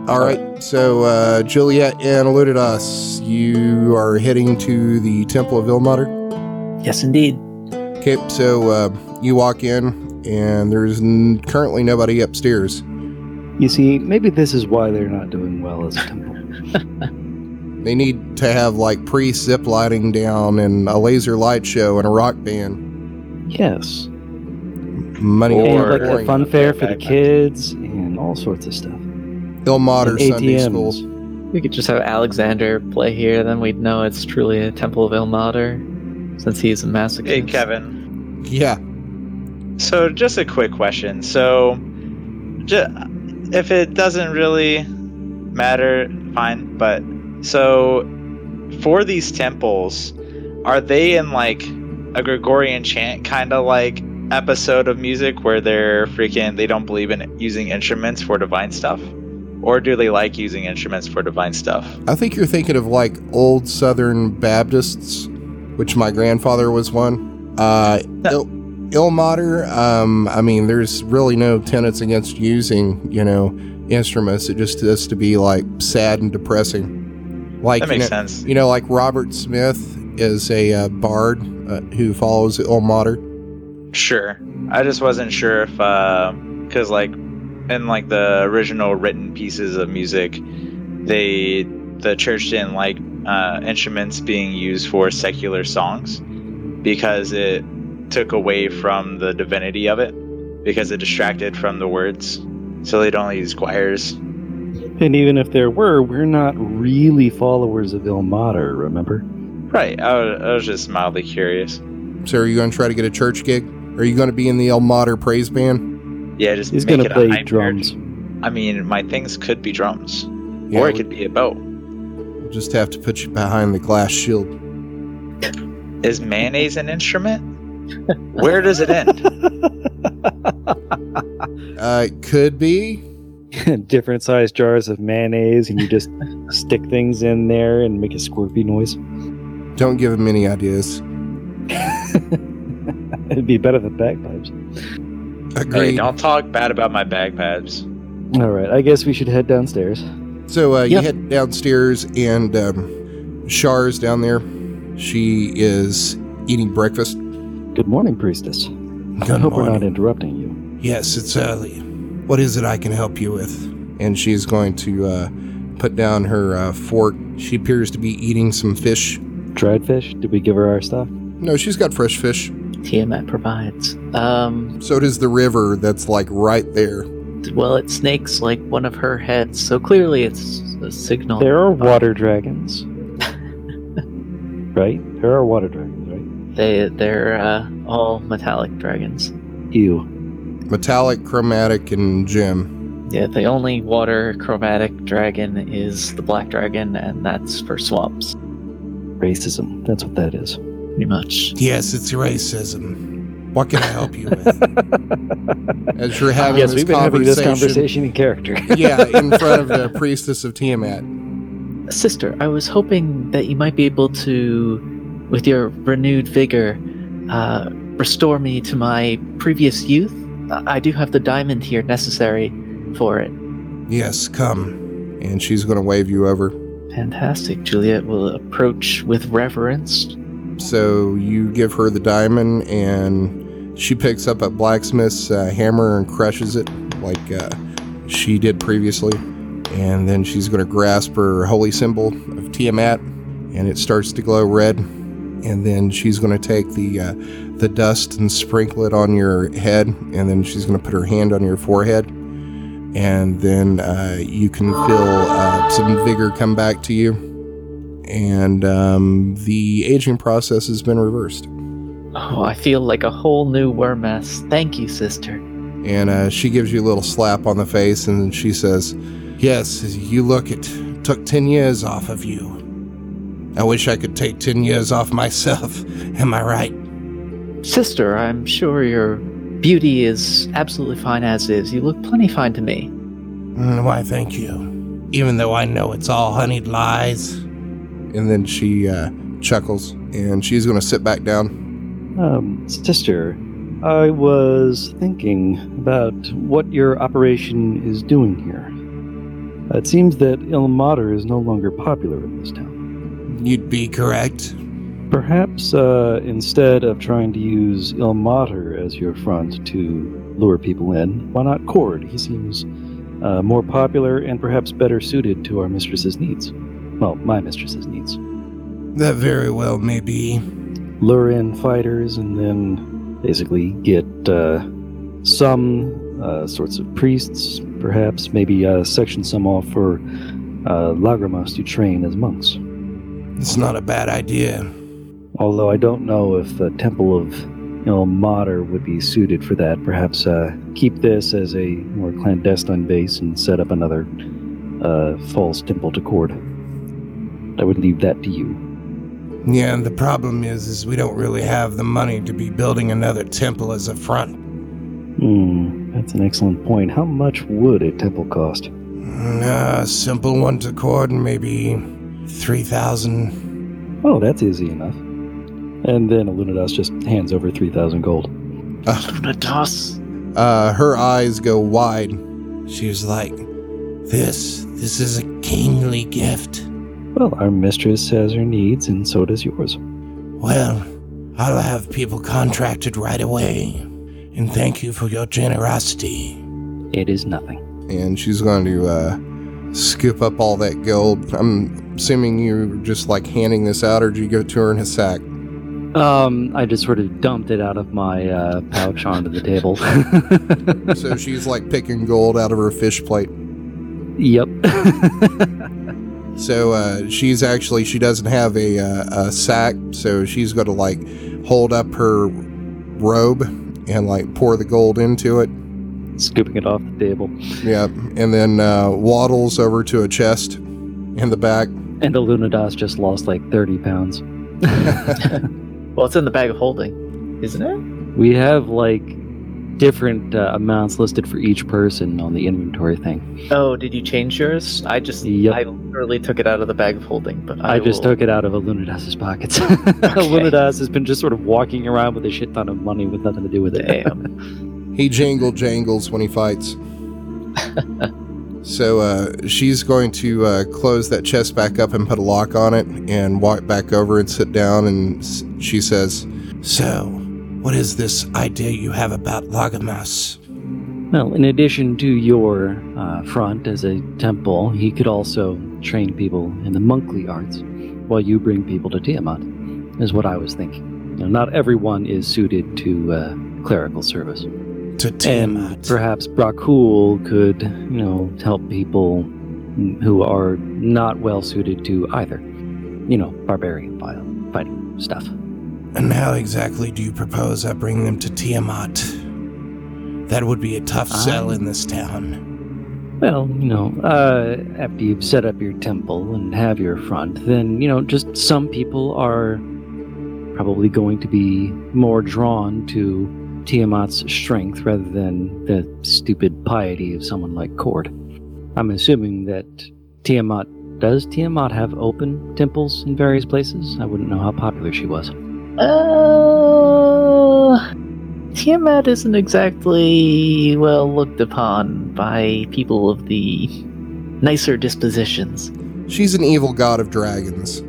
All right, so uh, Juliet and Alunadas, you are heading to the Temple of Ilmater. yes, indeed. Okay, so uh, you walk in, and there's n- currently nobody upstairs. you see, maybe this is why they're not doing well as a temple. They need to have like pre zip lighting down and a laser light show and a rock band. Yes. Money Or- and or, like a fun fair for the kids and all sorts of stuff. Ilmater And Sunday ATMs. School. We could just have Alexander play here, then we'd know it's truly a Temple of Ilmater, since he's a masochist. Hey, Kevin. Yeah, So, just a quick question. So, ju- if it doesn't really matter, fine. But so, for these temples, are they in like a Gregorian chant kind of like episode of music where they're freaking they don't believe in using instruments for divine stuff, or do they like using instruments for divine stuff? I think you're thinking of like old Southern Baptists, which my grandfather was one. Uh, Il- Ilmater, um, I mean, there's really no tenets against using, you know, instruments. It just has to be like sad and depressing. Like, That you makes know, sense. you know, like Robert Smith is a uh, bard uh, who follows Ilmater. Sure. I just wasn't sure if, because like in like the original written pieces of music, they the church didn't like uh, instruments being used for secular songs because it took away from the divinity of it because it distracted from the words. So they'd only use choirs. And even if there were, we're not really followers of Ilmater, remember? Right. I was, I was just mildly curious. So, are you going to try to get a church gig? Are you going to be in the El Ilmater praise band? Yeah, just He's gonna it a play drums. nerd. I mean, my things could be drums, Yeah, or it could be a boat. we'll just have to put you behind the glass shield. Is mayonnaise an instrument? Where does it end? Uh, it could be. Different sized jars of mayonnaise, and you just stick things in there and make a squirpy noise. Don't give him any ideas. It'd be better than bagpipes. Hey, Agreed. don't talk bad about my bagpipes. All right, I guess we should head downstairs. So uh, you Yep. head downstairs, and um, Shar's down there. She is eating breakfast. Good morning, priestess. Good I Good hope we're not interrupting you. Yes, it's early. What is it I can help you with? And she's going to uh, put down her uh, fork. She appears to be eating some fish. Dried fish? Did we give her our stuff? No, she's got fresh fish. Tiamat provides. Um, So does the river that's like right there. well, it snakes like one of her heads, so clearly it's a signal. There are water dragons. right? There are water dragons, right? They they're uh, all metallic dragons. Ew. Metallic, chromatic, and gem. Yeah, the only water chromatic dragon is the black dragon, and that's for swamps, Racism. That's what that is. pretty much. Yes, it's racism. What can I help you with? As you're having yes, this we've been having this conversation- conversation in character. yeah, in front of the priestess of Tiamat. Sister, I was hoping that you might be able to, with your renewed vigor, uh, restore me to my previous youth. I do have the diamond here necessary for it. Yes, come. And she's going to wave you over. Fantastic. Juliet will approach with reverence. So you give her the diamond, and she picks up a blacksmith's uh, hammer and crushes it like uh, she did previously. And then she's going to grasp her holy symbol of Tiamat, and it starts to glow red. And then she's going to take the uh, the dust and sprinkle it on your head, and then she's going to put her hand on your forehead, and then uh, you can feel uh, some vigor come back to you and um, the aging process has been reversed. Oh, I feel like a whole new wormass. Thank you, sister. And uh, she gives you a little slap on the face, and she says, "Yes, you look it. Took ten years off of you. I wish I could take ten years off myself. Am I right?" Sister, I'm sure your beauty is absolutely fine as is. You look plenty fine to me. "Mm, Why, thank you. Even though I know it's all honeyed lies. And then she uh, chuckles, and she's going to sit back down. Um, sister, I was thinking about what your operation is doing here. It seems that Ilmater is no longer popular in this town. You'd be correct. Perhaps uh, instead of trying to use Ilmater as your front to lure people in, why not Kord? He seems uh, more popular and perhaps better suited to our mistress's needs. Well, my mistress's needs. That very well may be. lure in fighters and then basically get uh, some uh, sorts of priests, perhaps maybe uh, section some off for uh, Lagrimas to train as monks. It's not a bad idea. Although I don't know if the Temple of Ilmater would be suited for that. Perhaps uh, keep this as a more clandestine base and set up another uh, false temple to Kord. I would leave that to you. Yeah, and the problem is, is we don't really have the money to be building another temple as a front. Hmm, that's an excellent point. How much would a temple cost? A simple one to Kord, maybe three thousand. Oh, that's easy enough. And then Illuminatus just hands over 3,000 gold. Lunatus. Uh, her eyes go wide. She was like, This, this is a kingly gift. Well, our mistress has her needs, and so does yours. Well, I'll have people contracted right away. And thank you for your generosity. It is nothing. and she's going to uh, scoop up all that gold. I'm assuming you're just like handing this out, or do you give it to her in a sack? Um, I just sort of dumped it out of my uh, pouch onto the table. so she's like picking gold out of her fish plate. yep. So uh, she's actually she doesn't have a, uh, a sack, so she's going to like hold up her robe and like pour the gold into it. Scooping it off the table. Yep, and then uh, waddles over to a chest in the back. And Illuminatus just lost like 30 pounds. Well, it's in the bag of holding, isn't it? We have like different uh, amounts listed for each person on the inventory thing. Oh, did you change yours? I just, Yep. I literally took it out of the bag of holding, but I, I, just will- took it out of Illuminatus's pockets. Illuminatus has been just sort of walking around with a shit ton of money with nothing to do with it. Damn. He jangle jangles when he fights. so uh, she's going to uh, close that chest back up and put a lock on it and walk back over and sit down. And she says, So, what is this idea you have about Lagamas? Well, in addition to your uh, front as a temple, he could also train people in the monkly arts while you bring people to Tiamat, is what I was thinking. Not everyone is suited to uh, clerical service. To And perhaps Brakul could, you know, help people who are not well suited to either. You know, barbarian fighting stuff. And how exactly do you propose I bring them to Tiamat? That would be a tough sell in this town. Well, you know, uh, after you've set up your temple and have your front, then, you know, just some people are probably going to be more drawn to Tiamat's strength rather than the stupid piety of someone like Kord. I'm assuming that Tiamat. Does Tiamat have open temples in various places? I wouldn't know how popular she was. Uh, Tiamat isn't exactly well looked upon by people of the nicer dispositions. She's an evil god of dragons.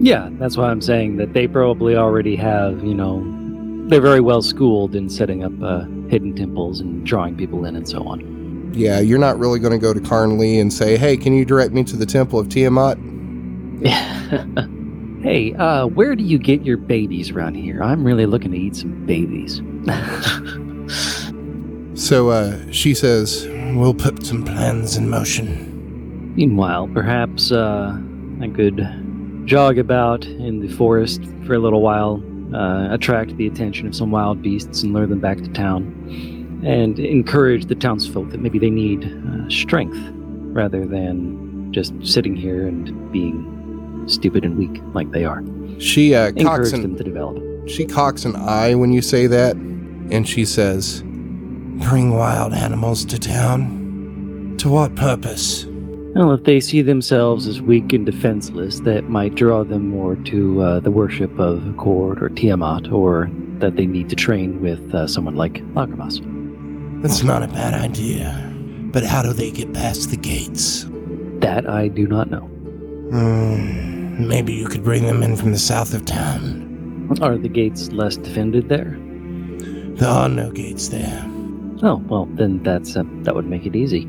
Yeah, that's why I'm saying that they probably already have, you know, they're very well schooled in setting up uh, hidden temples and drawing people in and so on. Yeah, you're not really going to go to Carnley and say, hey, can you direct me to the Temple of Tiamat? Hey, uh, where do you get your babies around here? I'm really looking to eat some babies. So uh, she says, We'll put some plans in motion. Meanwhile, perhaps uh, I could jog about in the forest for a little while, uh, attract the attention of some wild beasts, and lure them back to town, and encourage the townsfolk that maybe they need uh, strength rather than just sitting here and being stupid and weak like they are. she uh, Encourage cocks them to develop. she cocks an eye when you say that, and she says, Bring wild animals to town? To what purpose? Well, if they see themselves as weak and defenseless, that might draw them more to uh, the worship of Kord or Tiamat, or that they need to train with uh, someone like Lagramas. That's not a bad idea. But how do they get past the gates? That I do not know. Hmm, maybe you could bring them in from the south of town. Are the gates less defended there? There are no gates there. Oh, well, then that's uh, that would make it easy.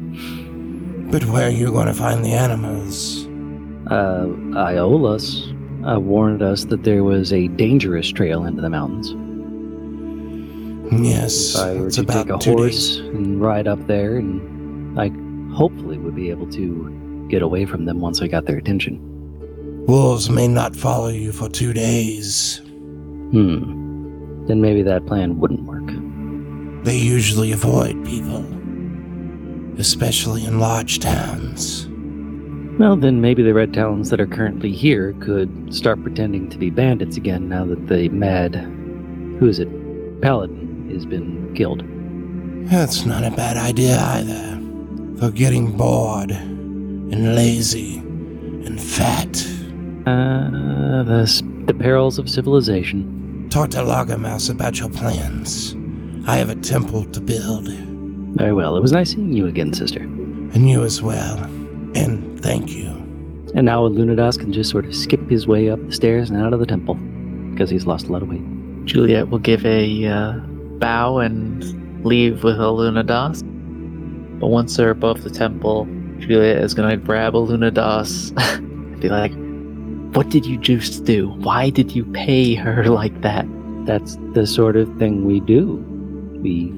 But where are you going to find the animals? Uh, Iolas uh, warned us that there was a dangerous trail into the mountains. Yes, If I were it's to about take a horse days. and ride up there, and I hopefully would be able to get away from them once I got their attention. Wolves may not follow you for two days. Hmm. Then maybe that plan wouldn't work. They usually avoid people, especially in large towns. Well, then maybe the Red Talons that are currently here could start pretending to be bandits again now that the mad. Who is it? Paladin has been killed. That's not a bad idea either. They're getting bored and lazy and fat. Uh, the The perils of civilization. Talk to Lagermouse about your plans. I have a temple to build, Very well. It was nice seeing you again, sister. and you as well. And thank you. And now Lunadas can just sort of skip his way up the stairs and out of the temple because he's lost a lot of weight. Juliet will give a uh, bow and leave with Alunadas. But once they're above the temple, Juliet is gonna grab Alunadas and be like, What did you just do? Why did you pay her like that? That's the sort of thing we do. We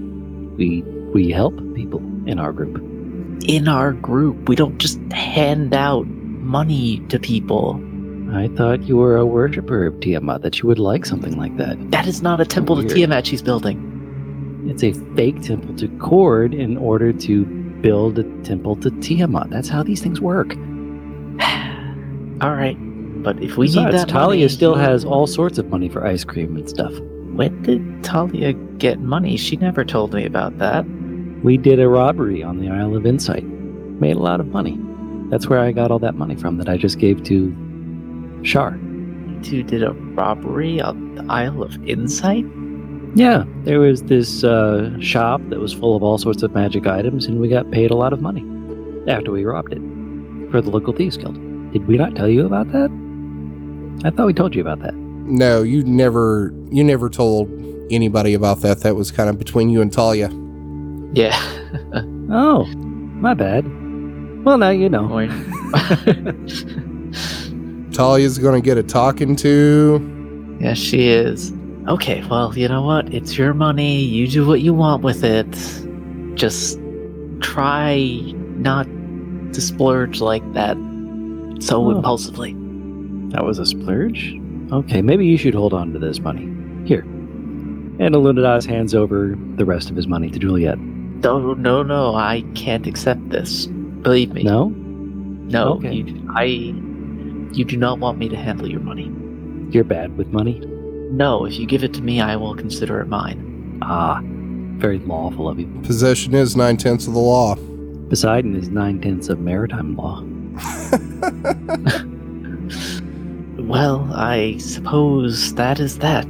we we help people in our group. In our group, we don't just hand out money to people. I thought you were a worshiper of Tiamat, that you would like something like that. That is not a temple to Tiamat she's building. It's a fake temple to Kord in order to build a temple to Tiamat. That's how these things work. All right, but if we Besides, need that Talia money, still has all sorts of money for ice cream and stuff. When did Talia get money? She never told me about that. We did a robbery on the Isle of Insight. Made a lot of money. That's where I got all that money from that I just gave to Shar. You two did a robbery on the Isle of Insight? Yeah, there was this uh, shop that was full of all sorts of magic items, and we got paid a lot of money after we robbed it for the local thieves guild. Did we not tell you about that? I thought we told you about that. No, you never you never told anybody about that. That was kind of between you and Talia. Yeah. Oh, my bad. Well, now you know. Or- Talia's gonna get a talking to. yes, she is. Okay, well, you know what? It's your money. You do what you want with it. Just try not to splurge like that so Oh. impulsively. That was a splurge? Okay, maybe you should hold on to this money. Here. And Alunadas hands over the rest of his money to Juliet. No, no, no. I can't accept this. Believe me. No? No. Okay. You, I. You do not want me to handle your money. You're bad with money? No. If you give it to me, I will consider it mine. Ah, very lawful of you. Possession is nine tenths of the law. Poseidon is nine tenths of maritime law. Well, I suppose that is that.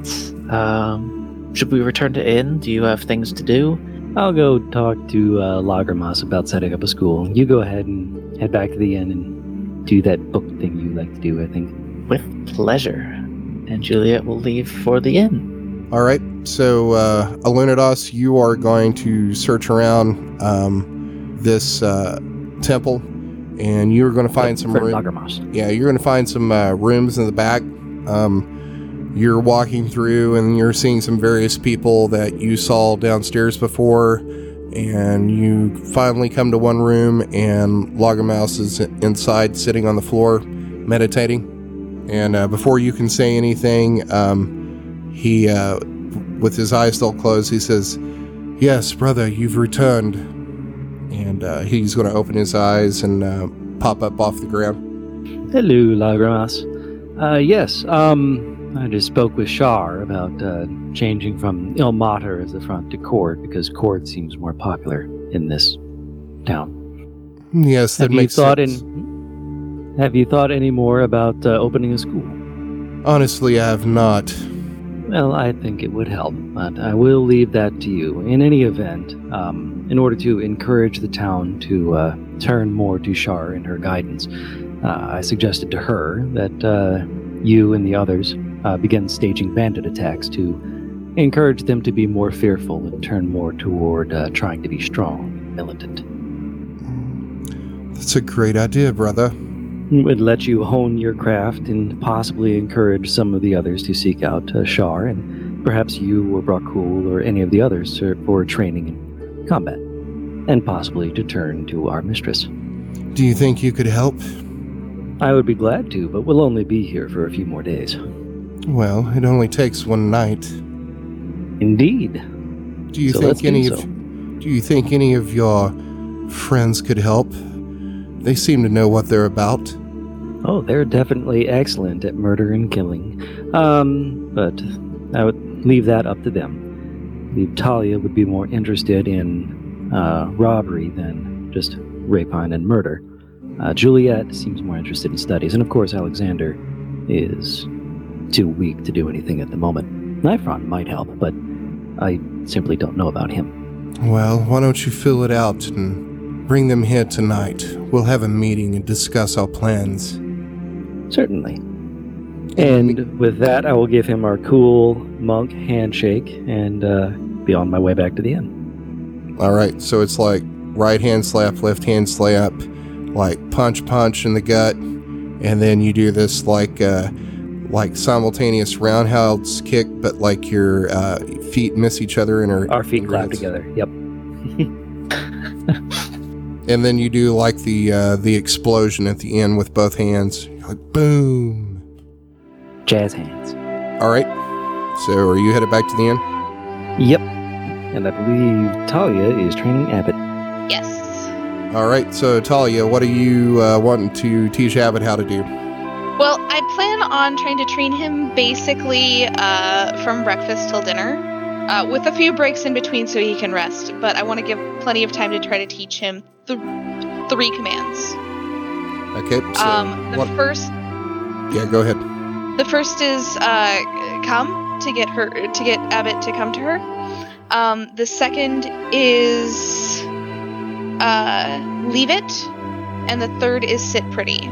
Um, should we return to inn? Do you have things to do? I'll go talk to uh, Lagermas about setting up a school. You go ahead and head back to the inn and do that book thing you like to do, I think. With pleasure. And Juliet will leave for the inn. All right. So, uh, Alunadas, you are going to search around um, this uh, temple, and you're going to find some For room. Lagermas. Yeah, you're going to find some uh, rooms in the back. Um, you're walking through, and you're seeing some various people that you saw downstairs before. And you finally come to one room, and Lagermouse is inside, sitting on the floor, meditating. And uh, before you can say anything, um, he, uh, with his eyes still closed, he says, "Yes, brother, you've returned." And uh, he's going to open his eyes and uh, pop up off the ground. Hello, Lagermas. Uh, yes, um, I just spoke with Shar about uh, changing from Ilmater as the front to Kord because Kord seems more popular in this town. Yes, that have you makes thought sense. in? Have you thought any more about uh, opening a school? Honestly, I have not. Well, I think it would help, but I will leave that to you. In any event, um, in order to encourage the town to uh, turn more to Shar in her guidance, uh, I suggested to her that uh, you and the others uh, begin staging bandit attacks to encourage them to be more fearful and turn more toward uh, trying to be strong and militant. That's a great idea, brother. It would let you hone your craft and possibly encourage some of the others to seek out uh, Shar and perhaps you or Brakul or any of the others for- for training in combat and possibly to turn to our mistress. Do you think you could help? I would be glad to, but we'll only be here for a few more days. Well, it only takes one night. Indeed. Do you So think do any so. of Do you think any of your friends could help? They seem to know what they're about. Oh, they're definitely excellent at murder and killing. Um, but I would leave that up to them. I believe Talia would be more interested in uh, robbery than just rapine and murder. Uh, Juliet seems more interested in studies, and of course, Alexander is too weak to do anything at the moment. Nifron might help, but I simply don't know about him. Well, why don't you fill it out and bring them here tonight? We'll have a meeting and discuss our plans. Certainly. And with that, I will give him our cool monk handshake and uh, be on my way back to the inn. All right, so it's like right hand slap, left hand slap, like punch, punch in the gut, and then you do this like uh, like simultaneous roundhouse kick, but like your uh, feet miss each other and are Our feet clap congrats. together. Yep. and then you do like the uh, the explosion at the end with both hands, You're like boom. Jazz hands. All right, so are you headed back to the inn? Yep. And I believe Talia is training Abbott. Yes. All right, so Talia, what are you uh, wanting to teach Abbott how to do? Well, I plan on trying to train him basically uh, from breakfast till dinner, uh, with a few breaks in between so he can rest. But I want to give plenty of time to try to teach him th- three commands. Okay, so um, the what? first, Yeah, go ahead. the first is uh, come to get her to get Abbott to come to her. Um, the second is uh, leave it, and the third is sit pretty.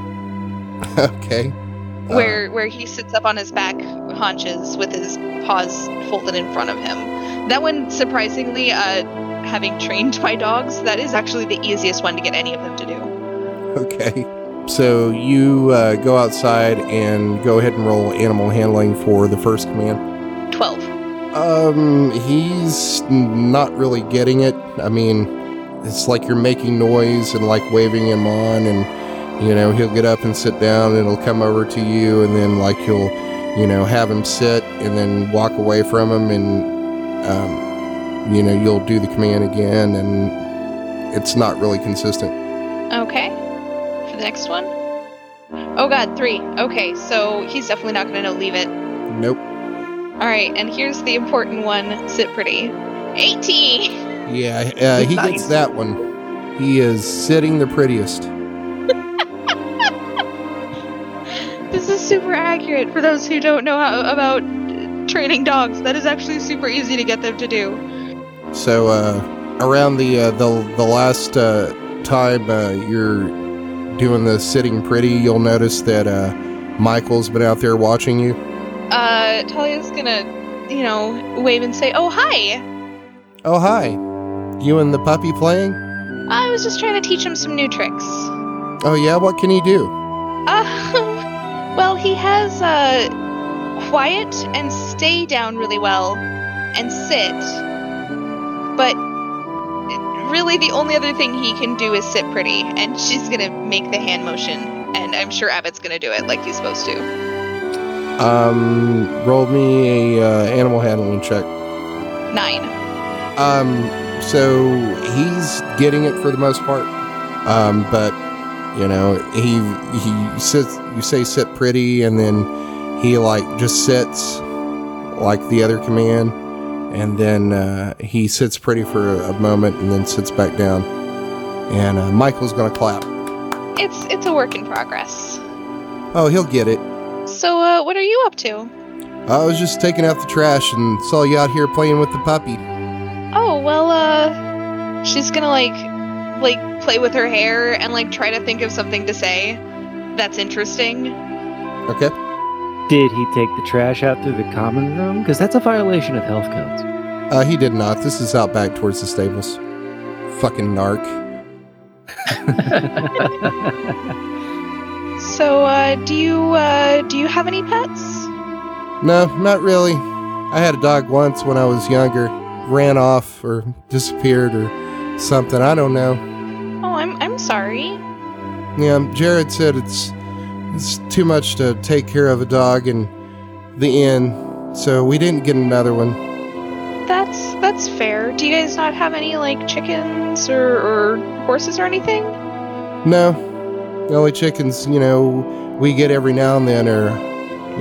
okay. Uh, where where he sits up on his back haunches with his paws folded in front of him. That one, surprisingly, uh, having trained my dogs, that is actually the easiest one to get any of them to do. Okay. So you uh, go outside and go ahead and roll animal handling for the first command. Twelve. Um, he's not really getting it. I mean, it's like you're making noise and like waving him on, and you know he'll get up and sit down, and he'll come over to you, and then like you'll, you know, have him sit, and then walk away from him, and um, you know you'll do the command again, and it's not really consistent. Okay. For the next one. Oh God, three. Okay, so he's definitely not going to know leave it. Nope. All right, and here's the important one: sit pretty. Eighteen. Yeah, uh, he Nice. gets that one. He is sitting the prettiest. Super accurate for those who don't know how, about training dogs. That is actually super easy to get them to do. So uh, around the uh, the the last uh, time uh, you're doing the sitting pretty, you'll notice that uh, Michael's been out there watching you. Uh, Talia's gonna, you know, wave and say, "Oh hi." Oh hi, you and the puppy playing? I was just trying to teach him some new tricks. Oh yeah, what can he do? Uh, he has uh, quiet and stay down really well, and sit. But really, the only other thing he can do is sit pretty. And she's gonna make the hand motion, and I'm sure Abbott's gonna do it like he's supposed to. Um, roll me a uh, animal handling check. Nine. Um, so he's getting it for the most part. Um, but you know, he he sits. You say sit pretty, and then he like just sits like the other command, and then uh, he sits pretty for a moment, and then sits back down. And uh, Michael's gonna clap. It's it's a work in progress. Oh, he'll get it. So, uh, what are you up to? I was just taking out the trash and saw you out here playing with the puppy. Oh well, uh, she's gonna like, like play with her hair and like try to think of something to say that's interesting. Okay. Did he take the trash out through the common room? Because that's a violation of health codes. Uh, he did not. This is out back towards the stables. Fucking narc. So, uh, do you uh, do you have any pets? No, not really. I had a dog once when I was younger. Ran off or disappeared or something. I don't know. Oh, I'm I'm sorry. Yeah, Jared said it's it's too much to take care of a dog in the inn, so we didn't get another one. That's that's fair. Do you guys not have any like chickens or, or horses or anything? No, the only chickens you know we get every now and then are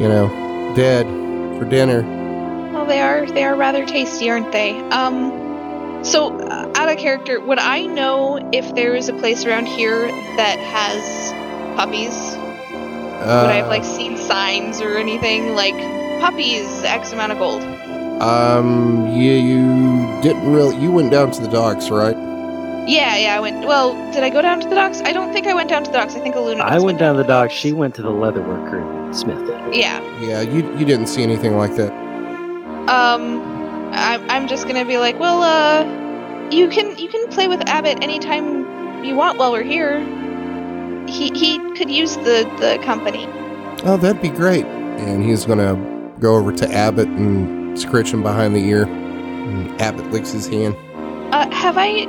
you know dead for dinner. Well, they are they are rather tasty, aren't they? Um, so uh, out of character, would I know if there is a place around here that has puppies? Uh, Would I have like seen signs or anything like puppies X amount of gold? Um, yeah, you didn't really. You went down to the docks, right? Yeah, yeah. I went. Well, did I go down to the docks? I don't think I went down to the docks. I think Aluna. I went down to the docks. She went to the leatherworker Smith. Yeah. Yeah, you you didn't see anything like that. Um, I'm I'm just gonna be like, well, uh, you can you can play with Abbott anytime you want while we're here. He he could use the the company. Oh, that'd be great. And he's gonna go over to Abbott and scritch him behind the ear. And Abbott licks his hand. Uh, have I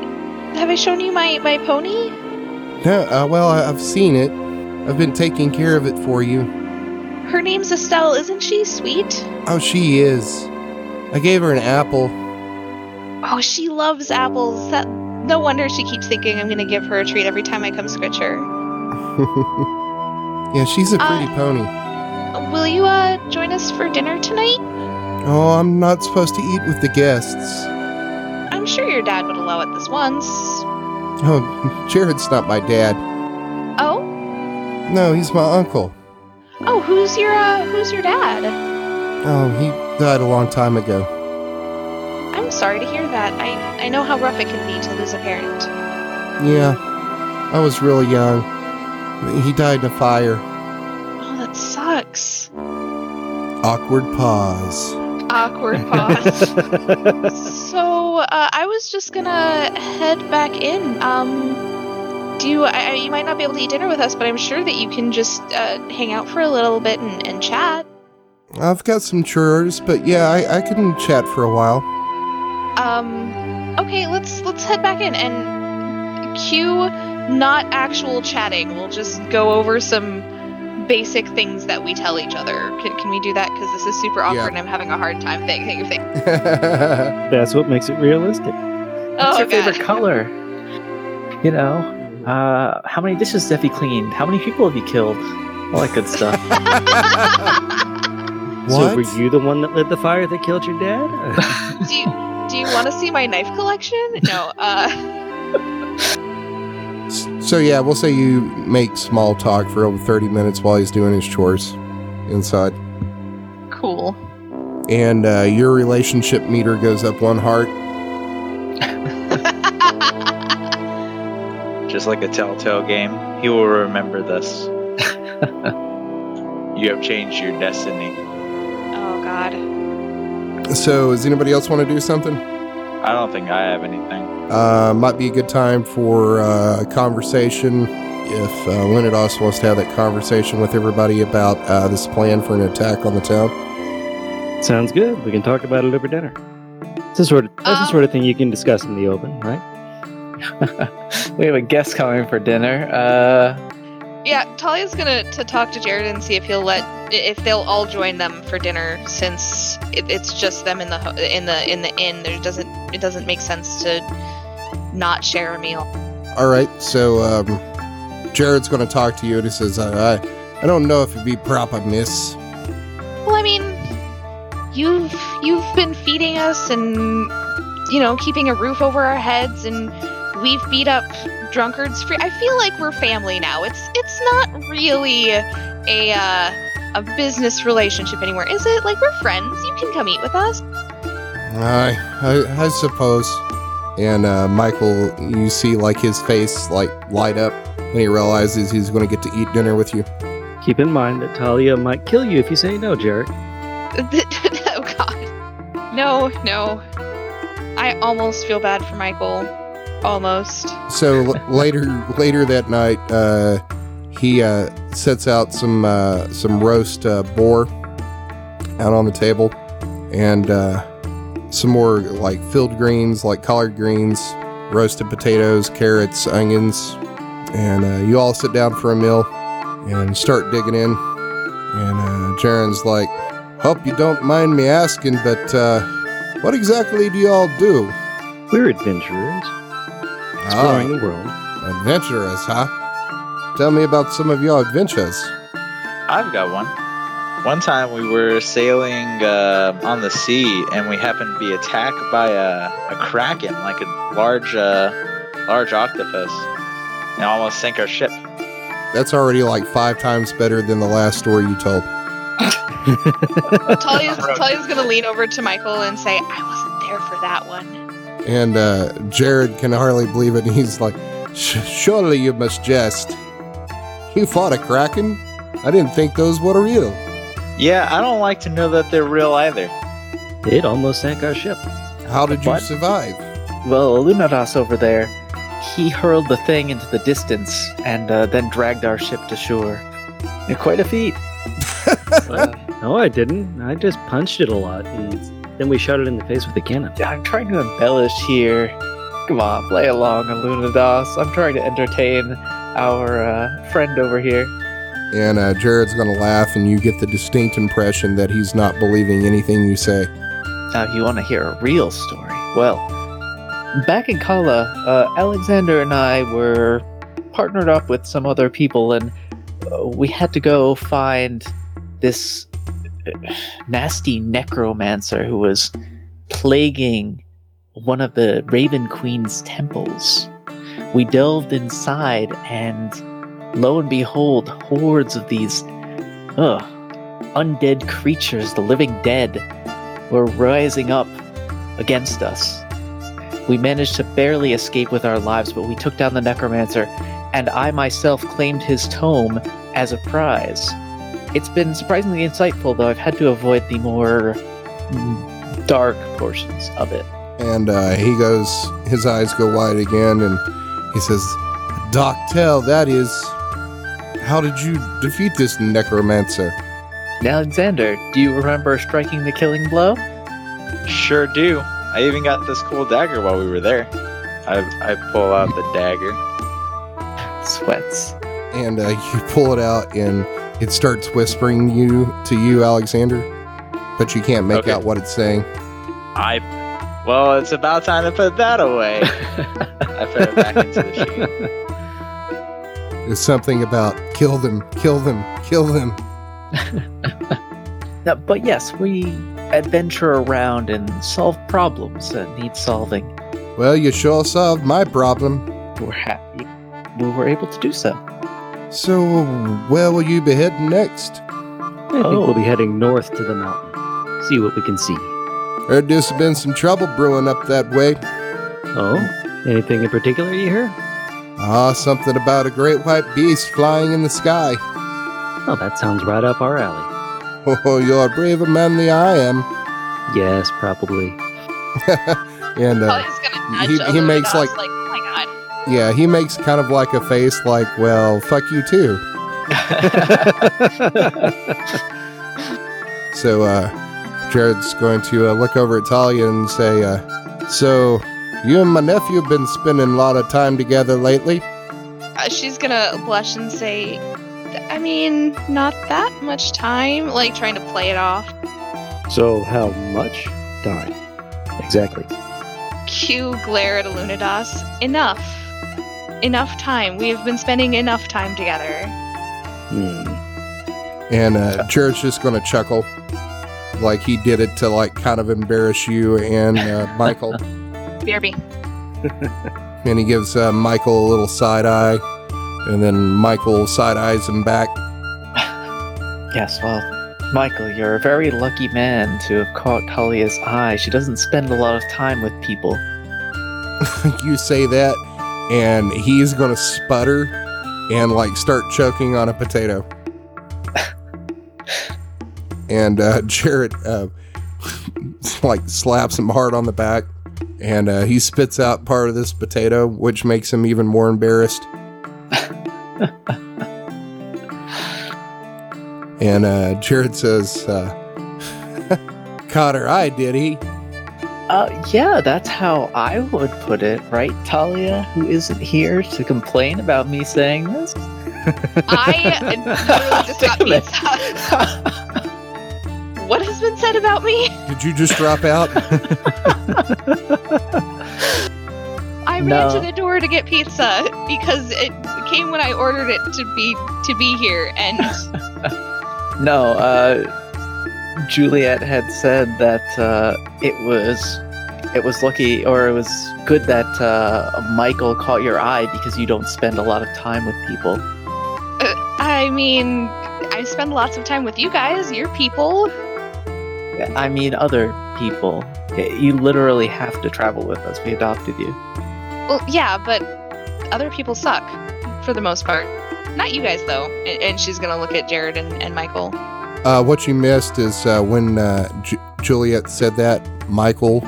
have I shown you my my pony? No, uh, well, I- I've seen it. I've been taking care of it for you. Her name's Estelle, isn't she sweet? Oh, she is. I gave her an apple. Oh, she loves apples. That no wonder she keeps thinking I'm gonna give her a treat every time I come scritch her. yeah, she's a pretty Uh, pony. Will you uh join us for dinner tonight? Oh, I'm not supposed to eat with the guests. I'm sure your dad would allow it this once. Oh, Jared's not my dad. Oh, No, he's my uncle. oh, who's your uh who's your dad? Oh, he died a long time ago. I'm sorry to hear that. I I know how rough it can be to lose a parent. Yeah, I was really young. He died in a fire. Oh, that sucks. Awkward pause. Awkward pause. so uh, I was just gonna head back in. Um, do you? I, I- you might not be able to eat dinner with us, but I'm sure that you can just uh, hang out for a little bit and, and chat. I've got some chores, but yeah, I, I can chat for a while. Um, okay, let's let's head back in and cue not actual chatting. We'll just go over some basic things that we tell each other. Can, can we do that? Because this is super awkward Yeah. and I'm having a hard time thinking. Think, think. That's what makes it realistic. What's oh, your favorite color? You know, uh, how many dishes have you cleaned? How many people have you killed? All that good stuff. So were you the one that lit the fire that killed your dad? do you do you want to see my knife collection? No. Uh. so yeah, we'll say you make small talk for over 30 minutes while he's doing his chores inside. Cool. And uh, your relationship meter goes up one heart. Just like a telltale game, he will remember this. you have changed your destiny. God. So, does anybody else want to do something? I don't think I have anything. Uh, might be a good time for uh, a conversation if uh, Leonidas wants to have that conversation with everybody about uh, this plan for an attack on the town. Sounds good. We can talk about it over dinner. It's the sort of, that's the Um, sort of thing you can discuss in the open, right? we have a guest coming for dinner. Uh, Yeah, Talia's gonna to talk to Jared and see if he'll let if they'll all join them for dinner since it, it's just them in the in the in the inn. There doesn't it doesn't make sense to not share a meal. All right, so um, Jared's going to talk to you, and he says, I, I, I don't know if it'd be proper, miss. Well, I mean, you've you've been feeding us and you know keeping a roof over our heads, and we've beat up drunkards free. I feel like we're family now. It's it's not really a uh, a business relationship anymore, is it? Like we're friends. You can come eat with us. I, I, I suppose. And uh, Michael, you see like his face like light up when he realizes he's going to get to eat dinner with you. Keep in mind that Talia might kill you if you say no, Jarek. oh God, no, no. I almost feel bad for Michael. Almost. So l- later, later that night, uh, he uh, sets out some uh, some roast uh, boar out on the table, and uh, some more like filled greens, like collard greens, roasted potatoes, carrots, onions, and uh, you all sit down for a meal and start digging in. And uh, Jaren's like, "Hope you don't mind me asking, but uh, what exactly do you all do?" We're adventurers, exploring the world. Adventurers, huh? Tell me about some of your adventures. I've got one. One time we were sailing uh, on the sea and we happened to be attacked by a, a kraken, like a large, uh, large octopus, and almost sank our ship. That's already like five times better than the last story you told. Talia's, Talia's gonna lean over to Michael and say, I wasn't there for that one. And uh, Jared can hardly believe it. And he's like, Surely you must jest. You fought a kraken? I didn't think those were real. Yeah, I don't like to know that they're real either. It almost sank our ship. How did you survive? Well, Lunadas over there, he hurled the thing into the distance and uh, then dragged our ship to shore. Quite a feat. Uh, no, I didn't. I just punched it a lot, and then we shot it in the face with a cannon. Yeah, I'm trying to embellish here. Come on, play along, Lunadas. I'm trying to entertain our uh, friend over here. And uh, Jared's going to laugh, and you get the distinct impression that he's not believing anything you say. Now, you want to hear a real story? Well, back in Kala, uh, Alexander and I were partnered up with some other people, and uh, we had to go find this nasty necromancer who was plaguing one of the Raven Queen's temples. We delved inside, and lo and behold, hordes of these, ugh, undead creatures, the living dead, were rising up against us. We managed to barely escape with our lives, but we took down the necromancer, and I myself claimed his tome as a prize. It's been surprisingly insightful, though I've had to avoid the more mm, dark portions of it. And uh, he goes, his eyes go wide again, and he says, Doc, tell, that is, how did you defeat this necromancer? Alexander, do you remember striking the killing blow? Sure do. I even got this cool dagger while we were there. I, I pull out the dagger. Sweats. And uh, you pull it out, and it starts whispering you to you, Alexander, but you can't make Okay. out what it's saying. I. Well, it's about time to put that away. I put it back into the sheet. It's something about kill them, kill them, kill them. No, but yes, we adventure around and solve problems that need solving. Well, you sure solved my problem. We're happy we were able to do so. So, where will you be heading next? I think Oh. we'll be heading north to the mountain. See what we can see. Heard there's been some trouble brewing up that way. Oh, anything in particular you hear? Ah, something about a great white beast flying in the sky. Oh, that sounds right up our alley. Oh, you're a braver man than I am. Yes, probably. And uh, Talia's he- he makes, like- like, oh my god. Yeah, he makes kind of like a face like, well, fuck you too. So, uh, Jared's going to uh, look over at Talia and say, uh, So, you and my nephew have been spending a lot of time together lately? Uh, she's gonna blush and say, I mean, not that much time. Like, trying to play it off. so, how much time? Exactly. Q glare at Lunadas. Enough. Enough time. We have been spending enough time together. Hmm. And uh, Jared's just going to chuckle like he did it to, like, kind of embarrass you and uh, Michael. BRB. and he gives uh, Michael a little side eye. And then Michael side eyes him back. yes, well, Michael, you're a very lucky man to have caught Talia's eye. She doesn't spend a lot of time with people. you say that, and he's gonna sputter and like start choking on a potato. and uh, Jared uh, like slaps him hard on the back, and uh, he spits out part of this potato, which makes him even more embarrassed. and uh, Jared says, uh, "Caught her eye, did he?" Uh, yeah, that's how I would put it, right, Talia, who isn't here to complain about me saying this? I literally just got pizza. what has been said about me? Did you just drop out? I ran No. to the door to get pizza because it came when I ordered it to be to be here, and No, uh, Juliet had said that uh, it was it was lucky or it was good that uh, Michael caught your eye because you don't spend a lot of time with people. uh, I mean, I spend lots of time with you guys. You're people. I mean, other people. You literally have to travel with us. We adopted you. Well, yeah, but other people suck for the most part. Not you guys though. And, she's gonna look at Jared and, and Michael. Uh, what you missed is uh, when uh, Ju- Juliet said that, Michael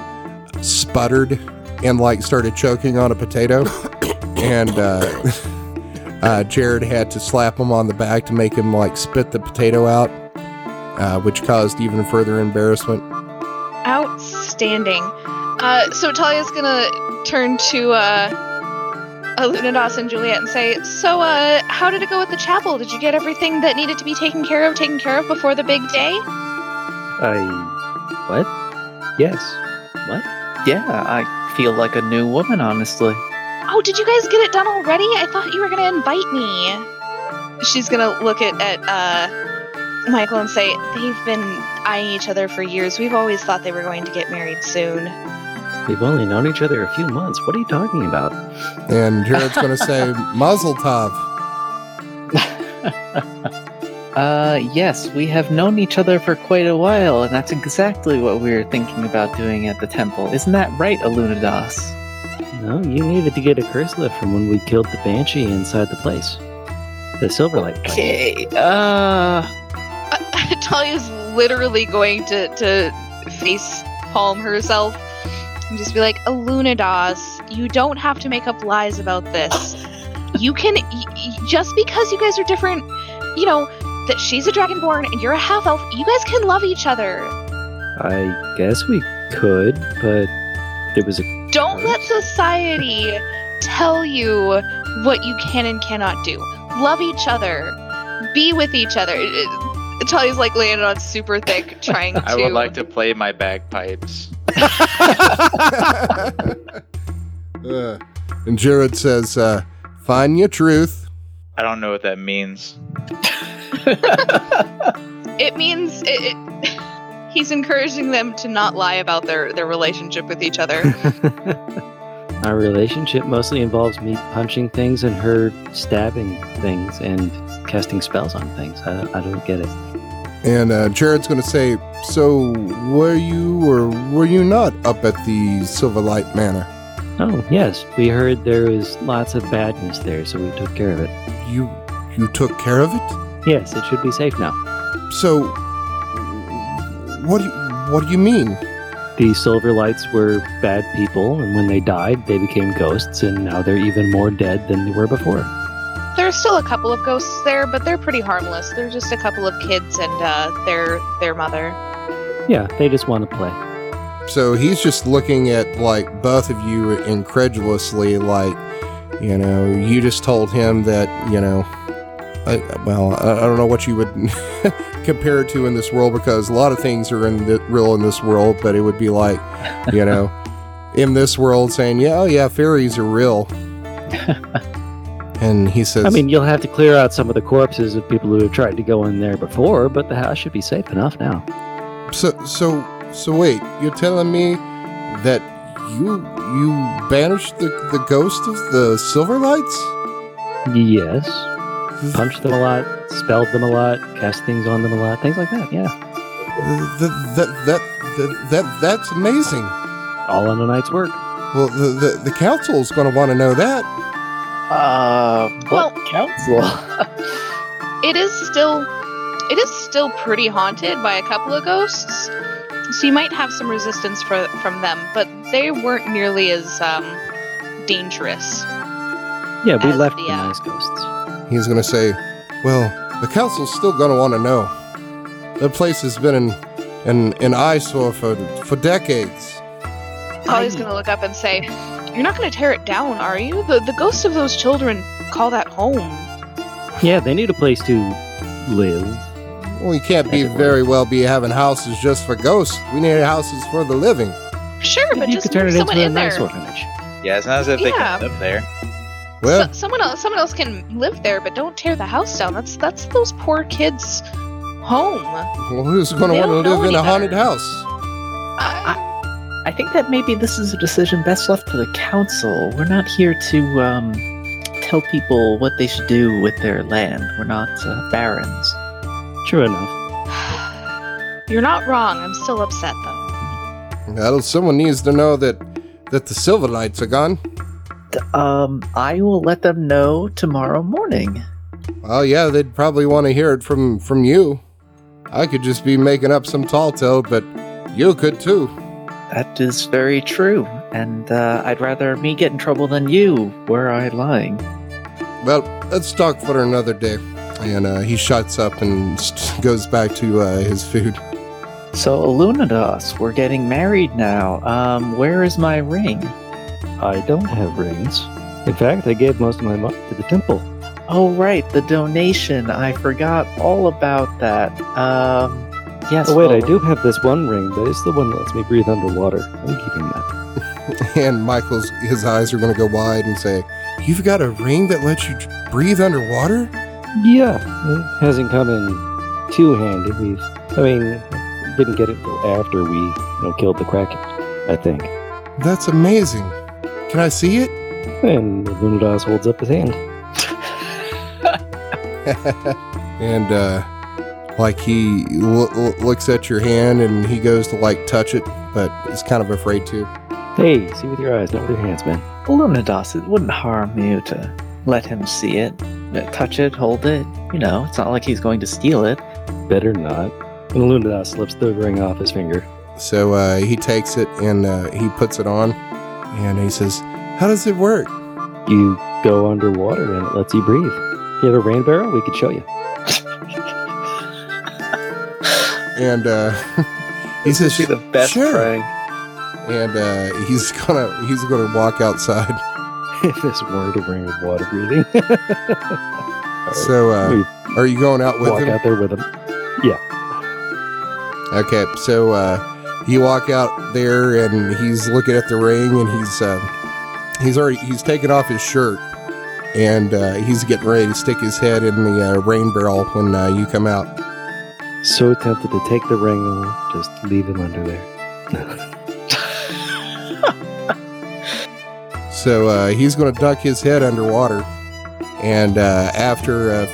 sputtered and like started choking on a potato, and uh, uh, Jared had to slap him on the back to make him like spit the potato out, uh, which caused even further embarrassment. Outstanding. So Talia's gonna turn to uh, Lunados and Juliet and say, "So, uh, how did it go with the chapel? Did you get everything that needed to be taken care of taken care of before the big day?" I. What? Yes. What? Yeah, I feel like a new woman, honestly. Oh, did you guys get it done already? I thought you were gonna invite me. She's gonna look at at uh, Michael and say, "They've been eyeing each other for years. We've always thought they were going to get married soon." We've only known each other a few months. What are you talking about? And Jared's going to say, Mazel Tov. Uh, yes, we have known each other for quite a while, and that's exactly what we were thinking about doing at the temple. Isn't that right, Alunadas? No, you needed to get a curse lift from when we killed the banshee inside the place. The Silverlight. place. Okay, uh, Talia's literally going to to face palm herself and just be like, "Alunadas, you don't have to make up lies about this. You can y- y- just because you guys are different, you know, that she's a dragonborn and you're a half elf. You guys can love each other. I guess we could, but there was a. Don't let society tell you what you can and cannot do. Love each other. Be with each other." Talia's like laying on super thick, trying to. I would like to play my bagpipes. Uh, and Jared says, uh, Find your truth. I don't know what that means. It means it, it, he's encouraging them to not lie about their their relationship with each other. Our relationship mostly involves me punching things and her stabbing things and casting spells on things. I, I don't get it. And uh, Jared's going to say, So, were you or were you not up at the Silverlight Manor? Oh, yes, we heard there was lots of badness there, so we took care of it. You you took care of it? Yes, it should be safe now. So, what do you, what do you mean? The Silverlights were bad people, and when they died, they became ghosts, and now they're even more dead than they were before. There's still a couple of ghosts there, but they're pretty harmless. They're just a couple of kids and uh, their their mother. Yeah, they just want to play. So he's just looking at like both of you incredulously, like, you know, you just told him that, you know, I, well, I, I don't know what you would compare it to in this world because a lot of things are in the, real in this world, but it would be like, you know, in this world saying, yeah, oh yeah, fairies are real. and he says, I mean, you'll have to clear out some of the corpses of people who have tried to go in there before, but the house should be safe enough now. So so so wait, you're telling me that you you banished the, the ghost of the Silverlights? Yes. Punched them a lot, spelled them a lot, cast things on them a lot, things like that, yeah. That that that that, that that's amazing. All in a night's work. Well, the the, the council's going to want to know that. Uh, what Well- council? It is still it is still pretty haunted by a couple of ghosts. So you might have some resistance for, from them, but they weren't nearly as um, dangerous. Yeah, we As left the, the uh, nice ghosts. He's going to say, "Well, the council's still going to want to know. The place has been in an an eyesore for for decades." Polly's gonna look up and say, "You're not gonna tear it down, are you? The the ghosts of those children call that home." Yeah, they need a place to live. Well, you can't be As it very well be having houses just for ghosts. We need houses for the living. Sure, but you just could turn it someone into a in nice there. orphanage. Yeah, it's not as if they Yeah. can live there. Well, So- someone else, someone else can live there, but don't tear the house down. That's that's those poor kids' home. well who's going to want to live in any a haunted better. house? I think that maybe this is a decision best left to the council. We're not here to um, tell people what they should do with their land. We're not uh, barons. True enough. You're not wrong. I'm still upset though. Well, someone needs to know that that the Silverlights are gone. Um, I will let them know tomorrow morning. Well, yeah, they'd probably want to hear it from from you. I could just be making up some tall tale, but you could too. That is very true, and uh, I'd rather me get in trouble than you. Were I lying? Well, let's talk for another day. And uh, he shuts up and st- goes back to uh, his food. So, Illuminados, we're getting married now. Um, where is my ring? I don't have rings. In fact, I gave most of my money to the temple. Oh, right, the donation. I forgot all about that. Um, yes. Oh wait, I do have this one ring, but it's the one that lets me breathe underwater. I'm keeping that. And Michael's his eyes are going to go wide and say, "You've got a ring that lets you breathe underwater." Yeah, it hasn't come in too handy. We've, I mean, didn't get it until after we, you know, killed the kraken. I think. That's amazing. Can I see it? And Lunadas holds up his hand. and uh, like he lo- lo- looks at your hand and he goes to like touch it, but is kind of afraid to. Hey, see with your eyes, not with your hands, man. Illuminados, it wouldn't harm you to let him see it, touch it, hold it. You know, it's not like he's going to steal it. Better not. And Lunadas slips the ring off his finger. So uh, he takes it and uh, he puts it on, and he says, "How does it work?" You go underwater and it lets you breathe. You have a rain barrel? We could show you. And uh, he says, Be the best "Sure." prank. And uh, he's gonna he's gonna walk outside. if this weren't a ring of water breathing. So uh, are you going out with walk him? out there with him. Yeah. Okay, so uh, you walk out there, and he's looking at the ring, and he's uh, he's already he's taken off his shirt, and uh, he's getting ready to stick his head in the uh, rain barrel when uh, you come out. So tempted to take the ring and just leave him under there. So uh, he's going to duck his head underwater, and uh, after uh,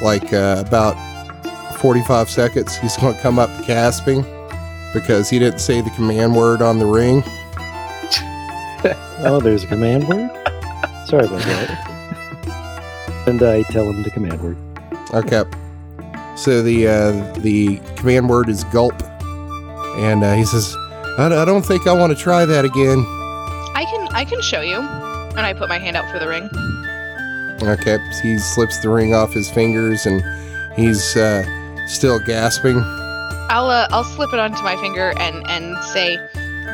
like uh, about forty-five seconds, he's going to come up gasping because he didn't say the command word on the ring. oh, there's a command word? Sorry about that. and I tell him the command word. Okay. So the uh, the command word is gulp, and uh, he says, I, "I don't think I want to try that again." I can I can show you. And I put my hand out for the ring. Okay. He slips the ring off his fingers, and he's uh, still gasping. I'll uh, I'll slip it onto my finger and and say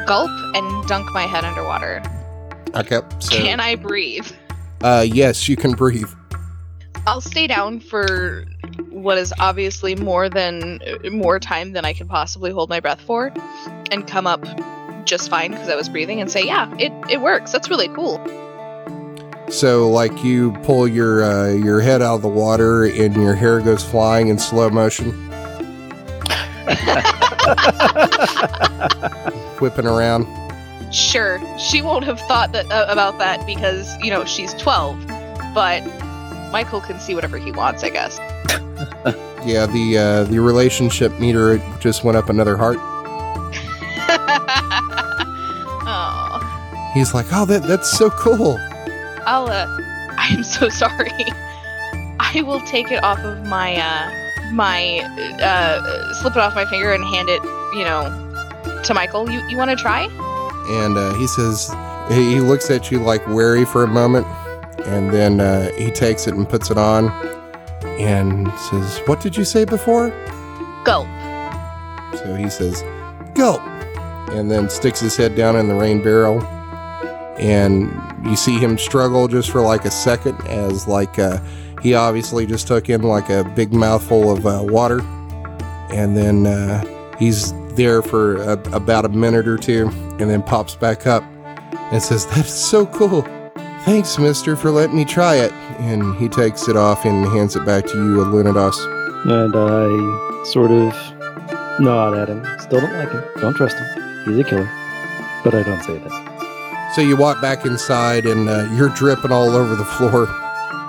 gulp and dunk my head underwater. Okay. So Can I breathe? uh, yes, you can breathe. I'll stay down for what is obviously more than more time than I can possibly hold my breath for, and come up just fine because I was breathing and say, yeah, it, it works. That's really cool. So like you pull your uh, your head out of the water, and your hair goes flying in slow motion, whipping around. Sure, she won't have thought that uh, about that because you know she's twelve, but Michael can see whatever he wants, I guess. Yeah, the uh, the relationship meter just went up another heart. oh, He's like, "Oh, that that's so cool." I'll. Uh, I'm so sorry. I will take it off of my uh, my uh, slip it off my finger and hand it, you know, to Michael. You you want to try? And uh, he says, he he looks at you like wary for a moment, and then uh, he takes it and puts it on, and says, "What did you say before?" Gulp. So he says, "Gulp," and then sticks his head down in the rain barrel, and you see him struggle just for like a second, as like uh, he obviously just took in like a big mouthful of uh, water, and then uh, he's there for a, about a minute or two, and then pops back up and says, "That's so cool." Thanks, mister, for letting me try it. And he takes it off and hands it back to you, Lunados. And I sort of nod at him. Still don't like him. Don't trust him. He's a killer. But I don't say that. So you walk back inside and uh, you're dripping all over the floor.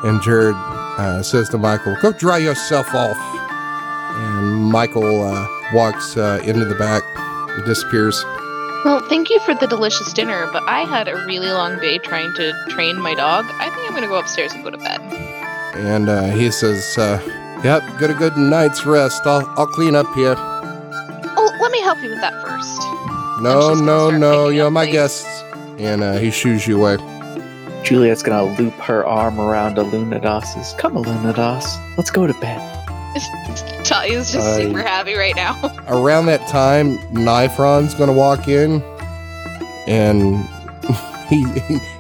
And Jared uh, says to Michael, Go dry yourself off. And Michael uh, walks uh, into the back and disappears. Well, thank you for the delicious dinner, but I had a really long day trying to train my dog. I think I'm gonna go upstairs and go to bed. And uh, he says, uh, Yep, get a good night's rest. I'll, I'll clean up here. Oh, let me help you with that first. No, just no, no, you're my plates. guests. And uh, he shoos you away. Juliet's gonna loop her arm around Alunadas's. Come, Alunadas, let's go to bed. Talia's just I- super happy right now. Around that time, Nifron's gonna walk in, and he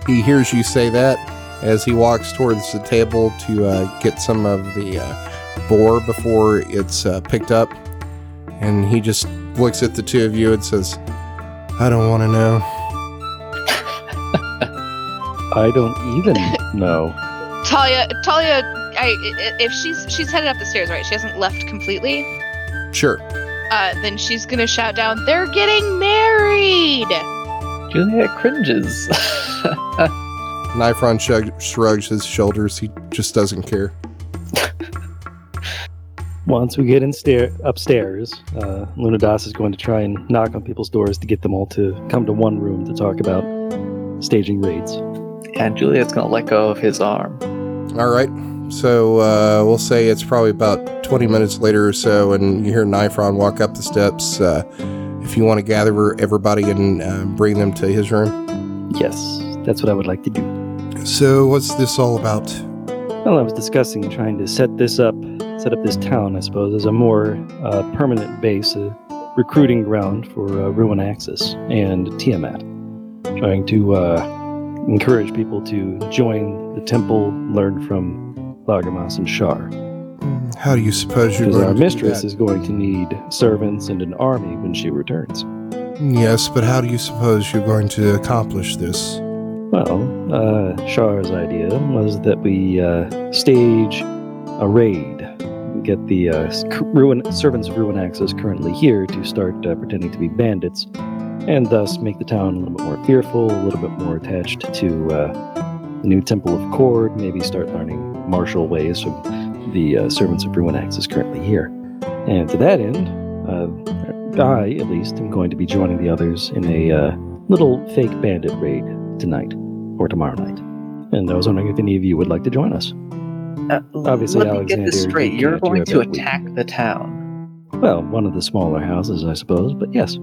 he hears you say that as he walks towards the table to uh, get some of the uh, boar before it's uh, picked up, and he just looks at the two of you and says, "I don't want to know." I don't even know. Talia, Talia, I, i- if she's she's headed up the stairs, right? She hasn't left completely. Sure. Uh, then she's gonna shout down, "They're getting married!" Juliet cringes. Nifron shrug- shrugs his shoulders. He just doesn't care. Once we get in stair- upstairs, uh, Lunadas is going to try and knock on people's doors to get them all to come to one room to talk about staging raids. and Juliet's gonna let go of his arm. All right. So uh, we'll say it's probably about 20 minutes later or so, and you hear Nifron walk up the steps. Uh, if you want to gather everybody and uh, bring them to his room. Yes, that's what I would like to do. So, what's this all about? Well, I was discussing trying to set this up, set up this town, I suppose, as a more uh, permanent base, a recruiting ground for uh, Ruin Axis and Tiamat. Trying to uh, encourage people to join the temple, learn from Lagamas and Shar. How do you suppose you're Because our mistress is going to need servants and an army when she returns. Yes, but how do you suppose you're going to accomplish this? Well, uh, Shar's idea was that we uh, stage a raid, get the uh, ruin servants of Ruin Axis currently here to start uh, pretending to be bandits, and thus make the town a little bit more fearful, a little bit more attached to uh, the new Temple of Kord. Maybe start learning martial ways from the uh, servants of Ruin is currently here. And to that end, uh, I, at least, am going to be joining the others in a uh, little fake bandit raid tonight or tomorrow night. And I was wondering if any of you would like to join us. Uh, Obviously, let me get this Alexander, straight. you You're going to every week. attack the town. Well, one of the smaller houses, I suppose, but yes.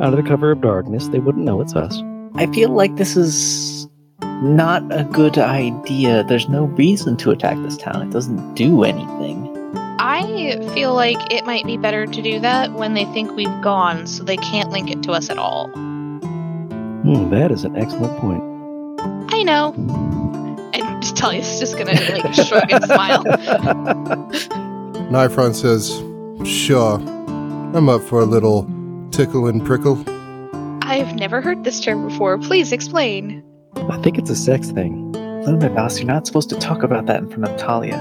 Under the cover of darkness, they wouldn't know it's us. I feel like this is not a good idea. There's no reason to attack this town. It doesn't do anything. I feel like it might be better to do that when they think we've gone, so they can't link it to us at all. Hmm, that is an excellent point. I know. And Talia's just gonna like shrug and smile. Nifron says, Sure, I'm up for a little tickle and prickle. I've never heard this term before. Please explain. I think it's a sex thing. Luna Lunadas, you're not supposed to talk about that in front of Talia.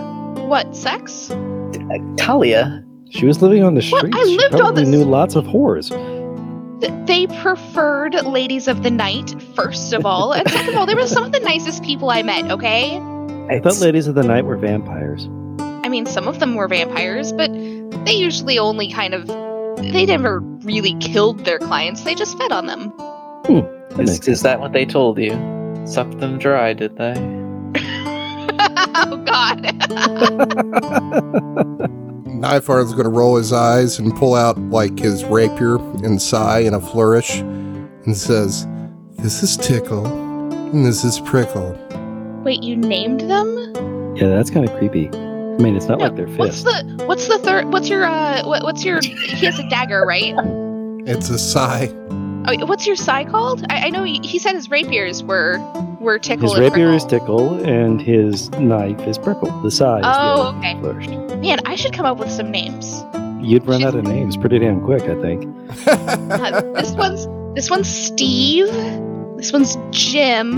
What sex? Uh, Talia? She was living on the What? streets. I she lived on probably the knew lots of whores. They preferred ladies of the night, first of all. And second of all, they were some of the nicest people I met, okay? I thought ladies of the night were vampires. I mean, some of them were vampires, but they usually only kind of. They never really killed their clients, they just fed on them. That Is, makes is that what they told you? Sucked them dry, did they? oh, God. Nifron's going to roll his eyes and pull out like his rapier and sai in a flourish and says, This is tickle and this is prickle. Wait, you named them? Yeah, that's kind of creepy. I mean, it's not No, like they're What's the what's the third? What's your uh? What, what's your? He has a dagger, right? It's a sai. Oh, what's your sai called? I, I know he, he said his rapiers were were tickle. His and rapier is prickle. tickle, and his knife is prickle. The size. Oh, okay. Flourished. Man, I should come up with some names. You'd run out of names pretty damn quick, I think. Uh, this one's this one's Steve. This one's Jim.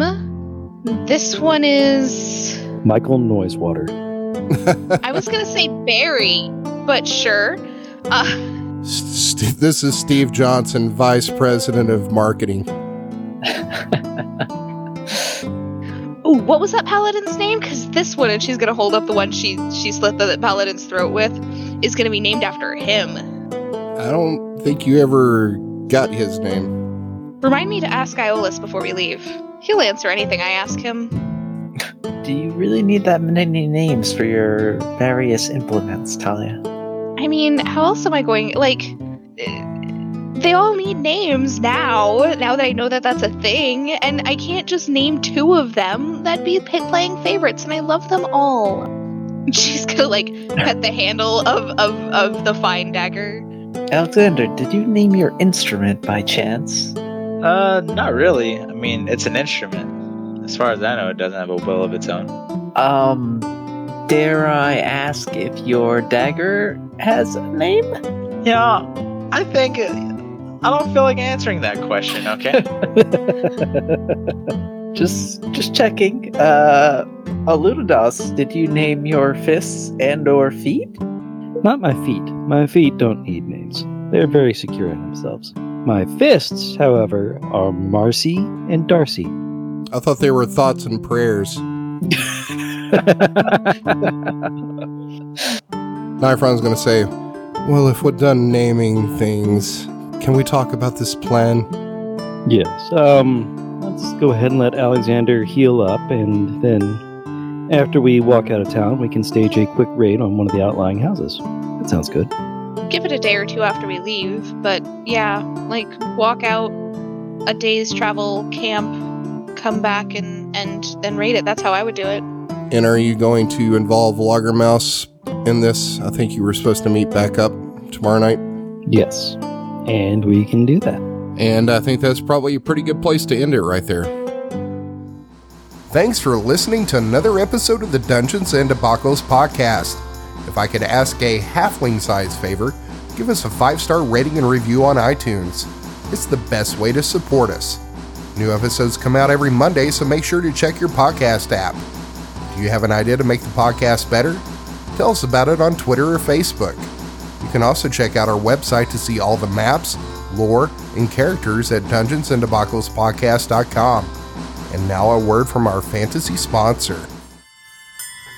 This one is. Michael Noisewater. I was gonna say Barry, but sure. Uh, St- this is Steve Johnson, Vice President of Marketing. Ooh, what was that paladin's name? Because this one, and she's gonna hold up the one she she slit the paladin's throat with, is gonna be named after him. I don't think you ever got his name. Remind me to ask Iolus before we leave. He'll answer anything I ask him. Do you really need that many names for your various implements, Talia? I mean, how else am I going? Like, they all need names now. Now that I know that that's a thing, and I can't just name two of them. That'd be playing favorites, and I love them all. She's gonna like pet the handle of of of the fine dagger. Alexander, did you name your instrument by chance? Uh, not really. I mean, it's an instrument. As far as I know, it doesn't have a will of its own. Um, dare I ask if your dagger has a name? Yeah, I think uh, I don't feel like answering that question. Okay. just just checking. Uh Alunadas, did you name your fists and or feet? Not my feet. My feet don't need names. They're very secure in themselves. My fists, however, are Marcy and Darcy. I thought they were thoughts and prayers. Nifron's gonna say, Well, if we're done naming things, can we talk about this plan? Yes. Um, let's go ahead and let Alexander heal up, and then after we walk out of town, we can stage a quick raid on one of the outlying houses. That sounds good. Give it a day or two after we leave, but yeah, like walk out a day's travel, camp, come back, and and then raid it. That's how I would do it. And are you going to involve Lagermouse in this? I think you were supposed to meet back up tomorrow night. Yes. And we can do that. And I think that's probably a pretty good place to end it right there. Thanks for listening to another episode of the Dungeons and Debacles podcast. If I could ask a halfling size favor, give us a five star rating and review on iTunes. It's the best way to support us. New episodes come out every Monday, so make sure to check your podcast app. Do you have an idea to make the podcast better? Tell us about it on Twitter or Facebook. You can also check out our website to see all the maps, lore, and characters at dungeonsanddebaclespodcast.com. And now a word from our fantasy sponsor.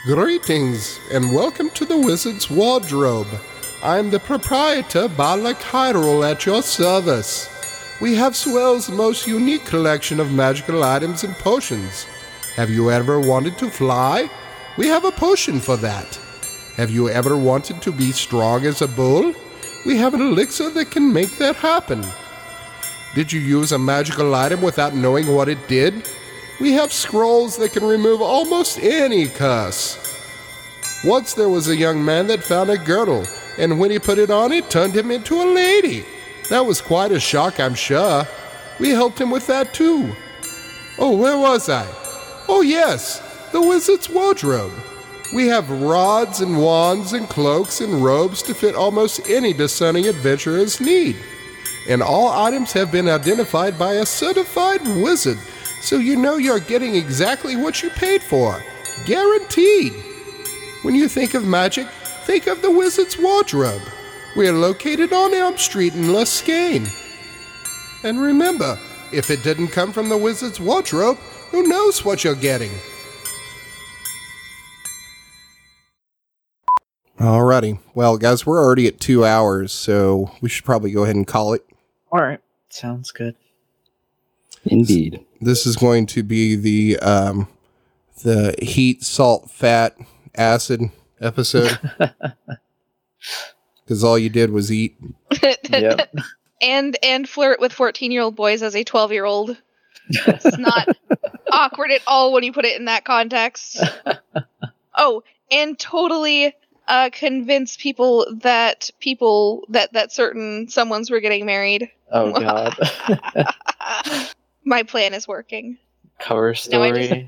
Greetings and welcome to the Wizard's Wardrobe. I'm the proprietor, Balak Hyrule, at your service. We have Swell's most unique collection of magical items and potions. Have you ever wanted to fly? We have a potion for that. Have you ever wanted to be strong as a bull? We have an elixir that can make that happen. Did you use a magical item without knowing what it did? We have scrolls that can remove almost any curse. Once there was a young man that found a girdle, and when he put it on, it turned him into a lady. That was quite a shock, I'm sure. We helped him with that too. Oh, where was I? Oh, yes, the wizard's wardrobe. We have rods and wands and cloaks and robes to fit almost any discerning adventurer's need. And all items have been identified by a certified wizard, so you know you're getting exactly what you paid for. Guaranteed. When you think of magic, think of the wizard's wardrobe. We are located on Elm Street in Luscane. And remember, if it didn't come from the wizard's wardrobe, who knows what you're getting? Alrighty. Well, guys, we're already at two hours, so we should probably go ahead and call it. All right, sounds good. Indeed. This is going to be the um, the heat, salt, fat, acid episode because all you did was eat. Yep. and and flirt with 14 year old boys as a 12 year old. It's not awkward at all when you put it in that context. Oh, and totally uh, convince people that people that that certain someone's were getting married. oh god. My plan is working. Cover No, I just- story.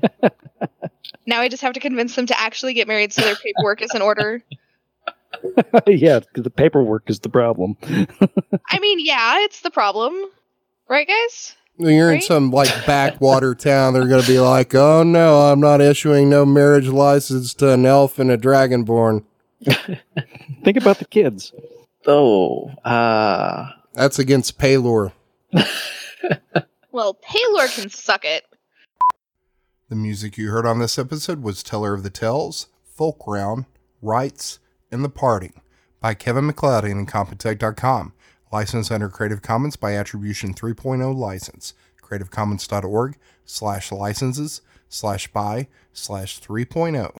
Now I just have to convince them to actually get married so their paperwork is in order. yeah, the paperwork is the problem. I mean, yeah, it's the problem. Right, guys? When You're in some like backwater town. They're going to be like, "Oh no, I'm not issuing no marriage license to an elf and a dragonborn." Think about the kids. oh, uh That's against Pelor. Well, Pelor can suck it. The music you heard on this episode was Teller of the Tales, Folk Round, Rites, and The Parting by Kevin MacLeod and Incompetech.com. Licensed under Creative Commons by Attribution 3.0 license. CreativeCommons.org slash licenses slash by slash oh. 3.0.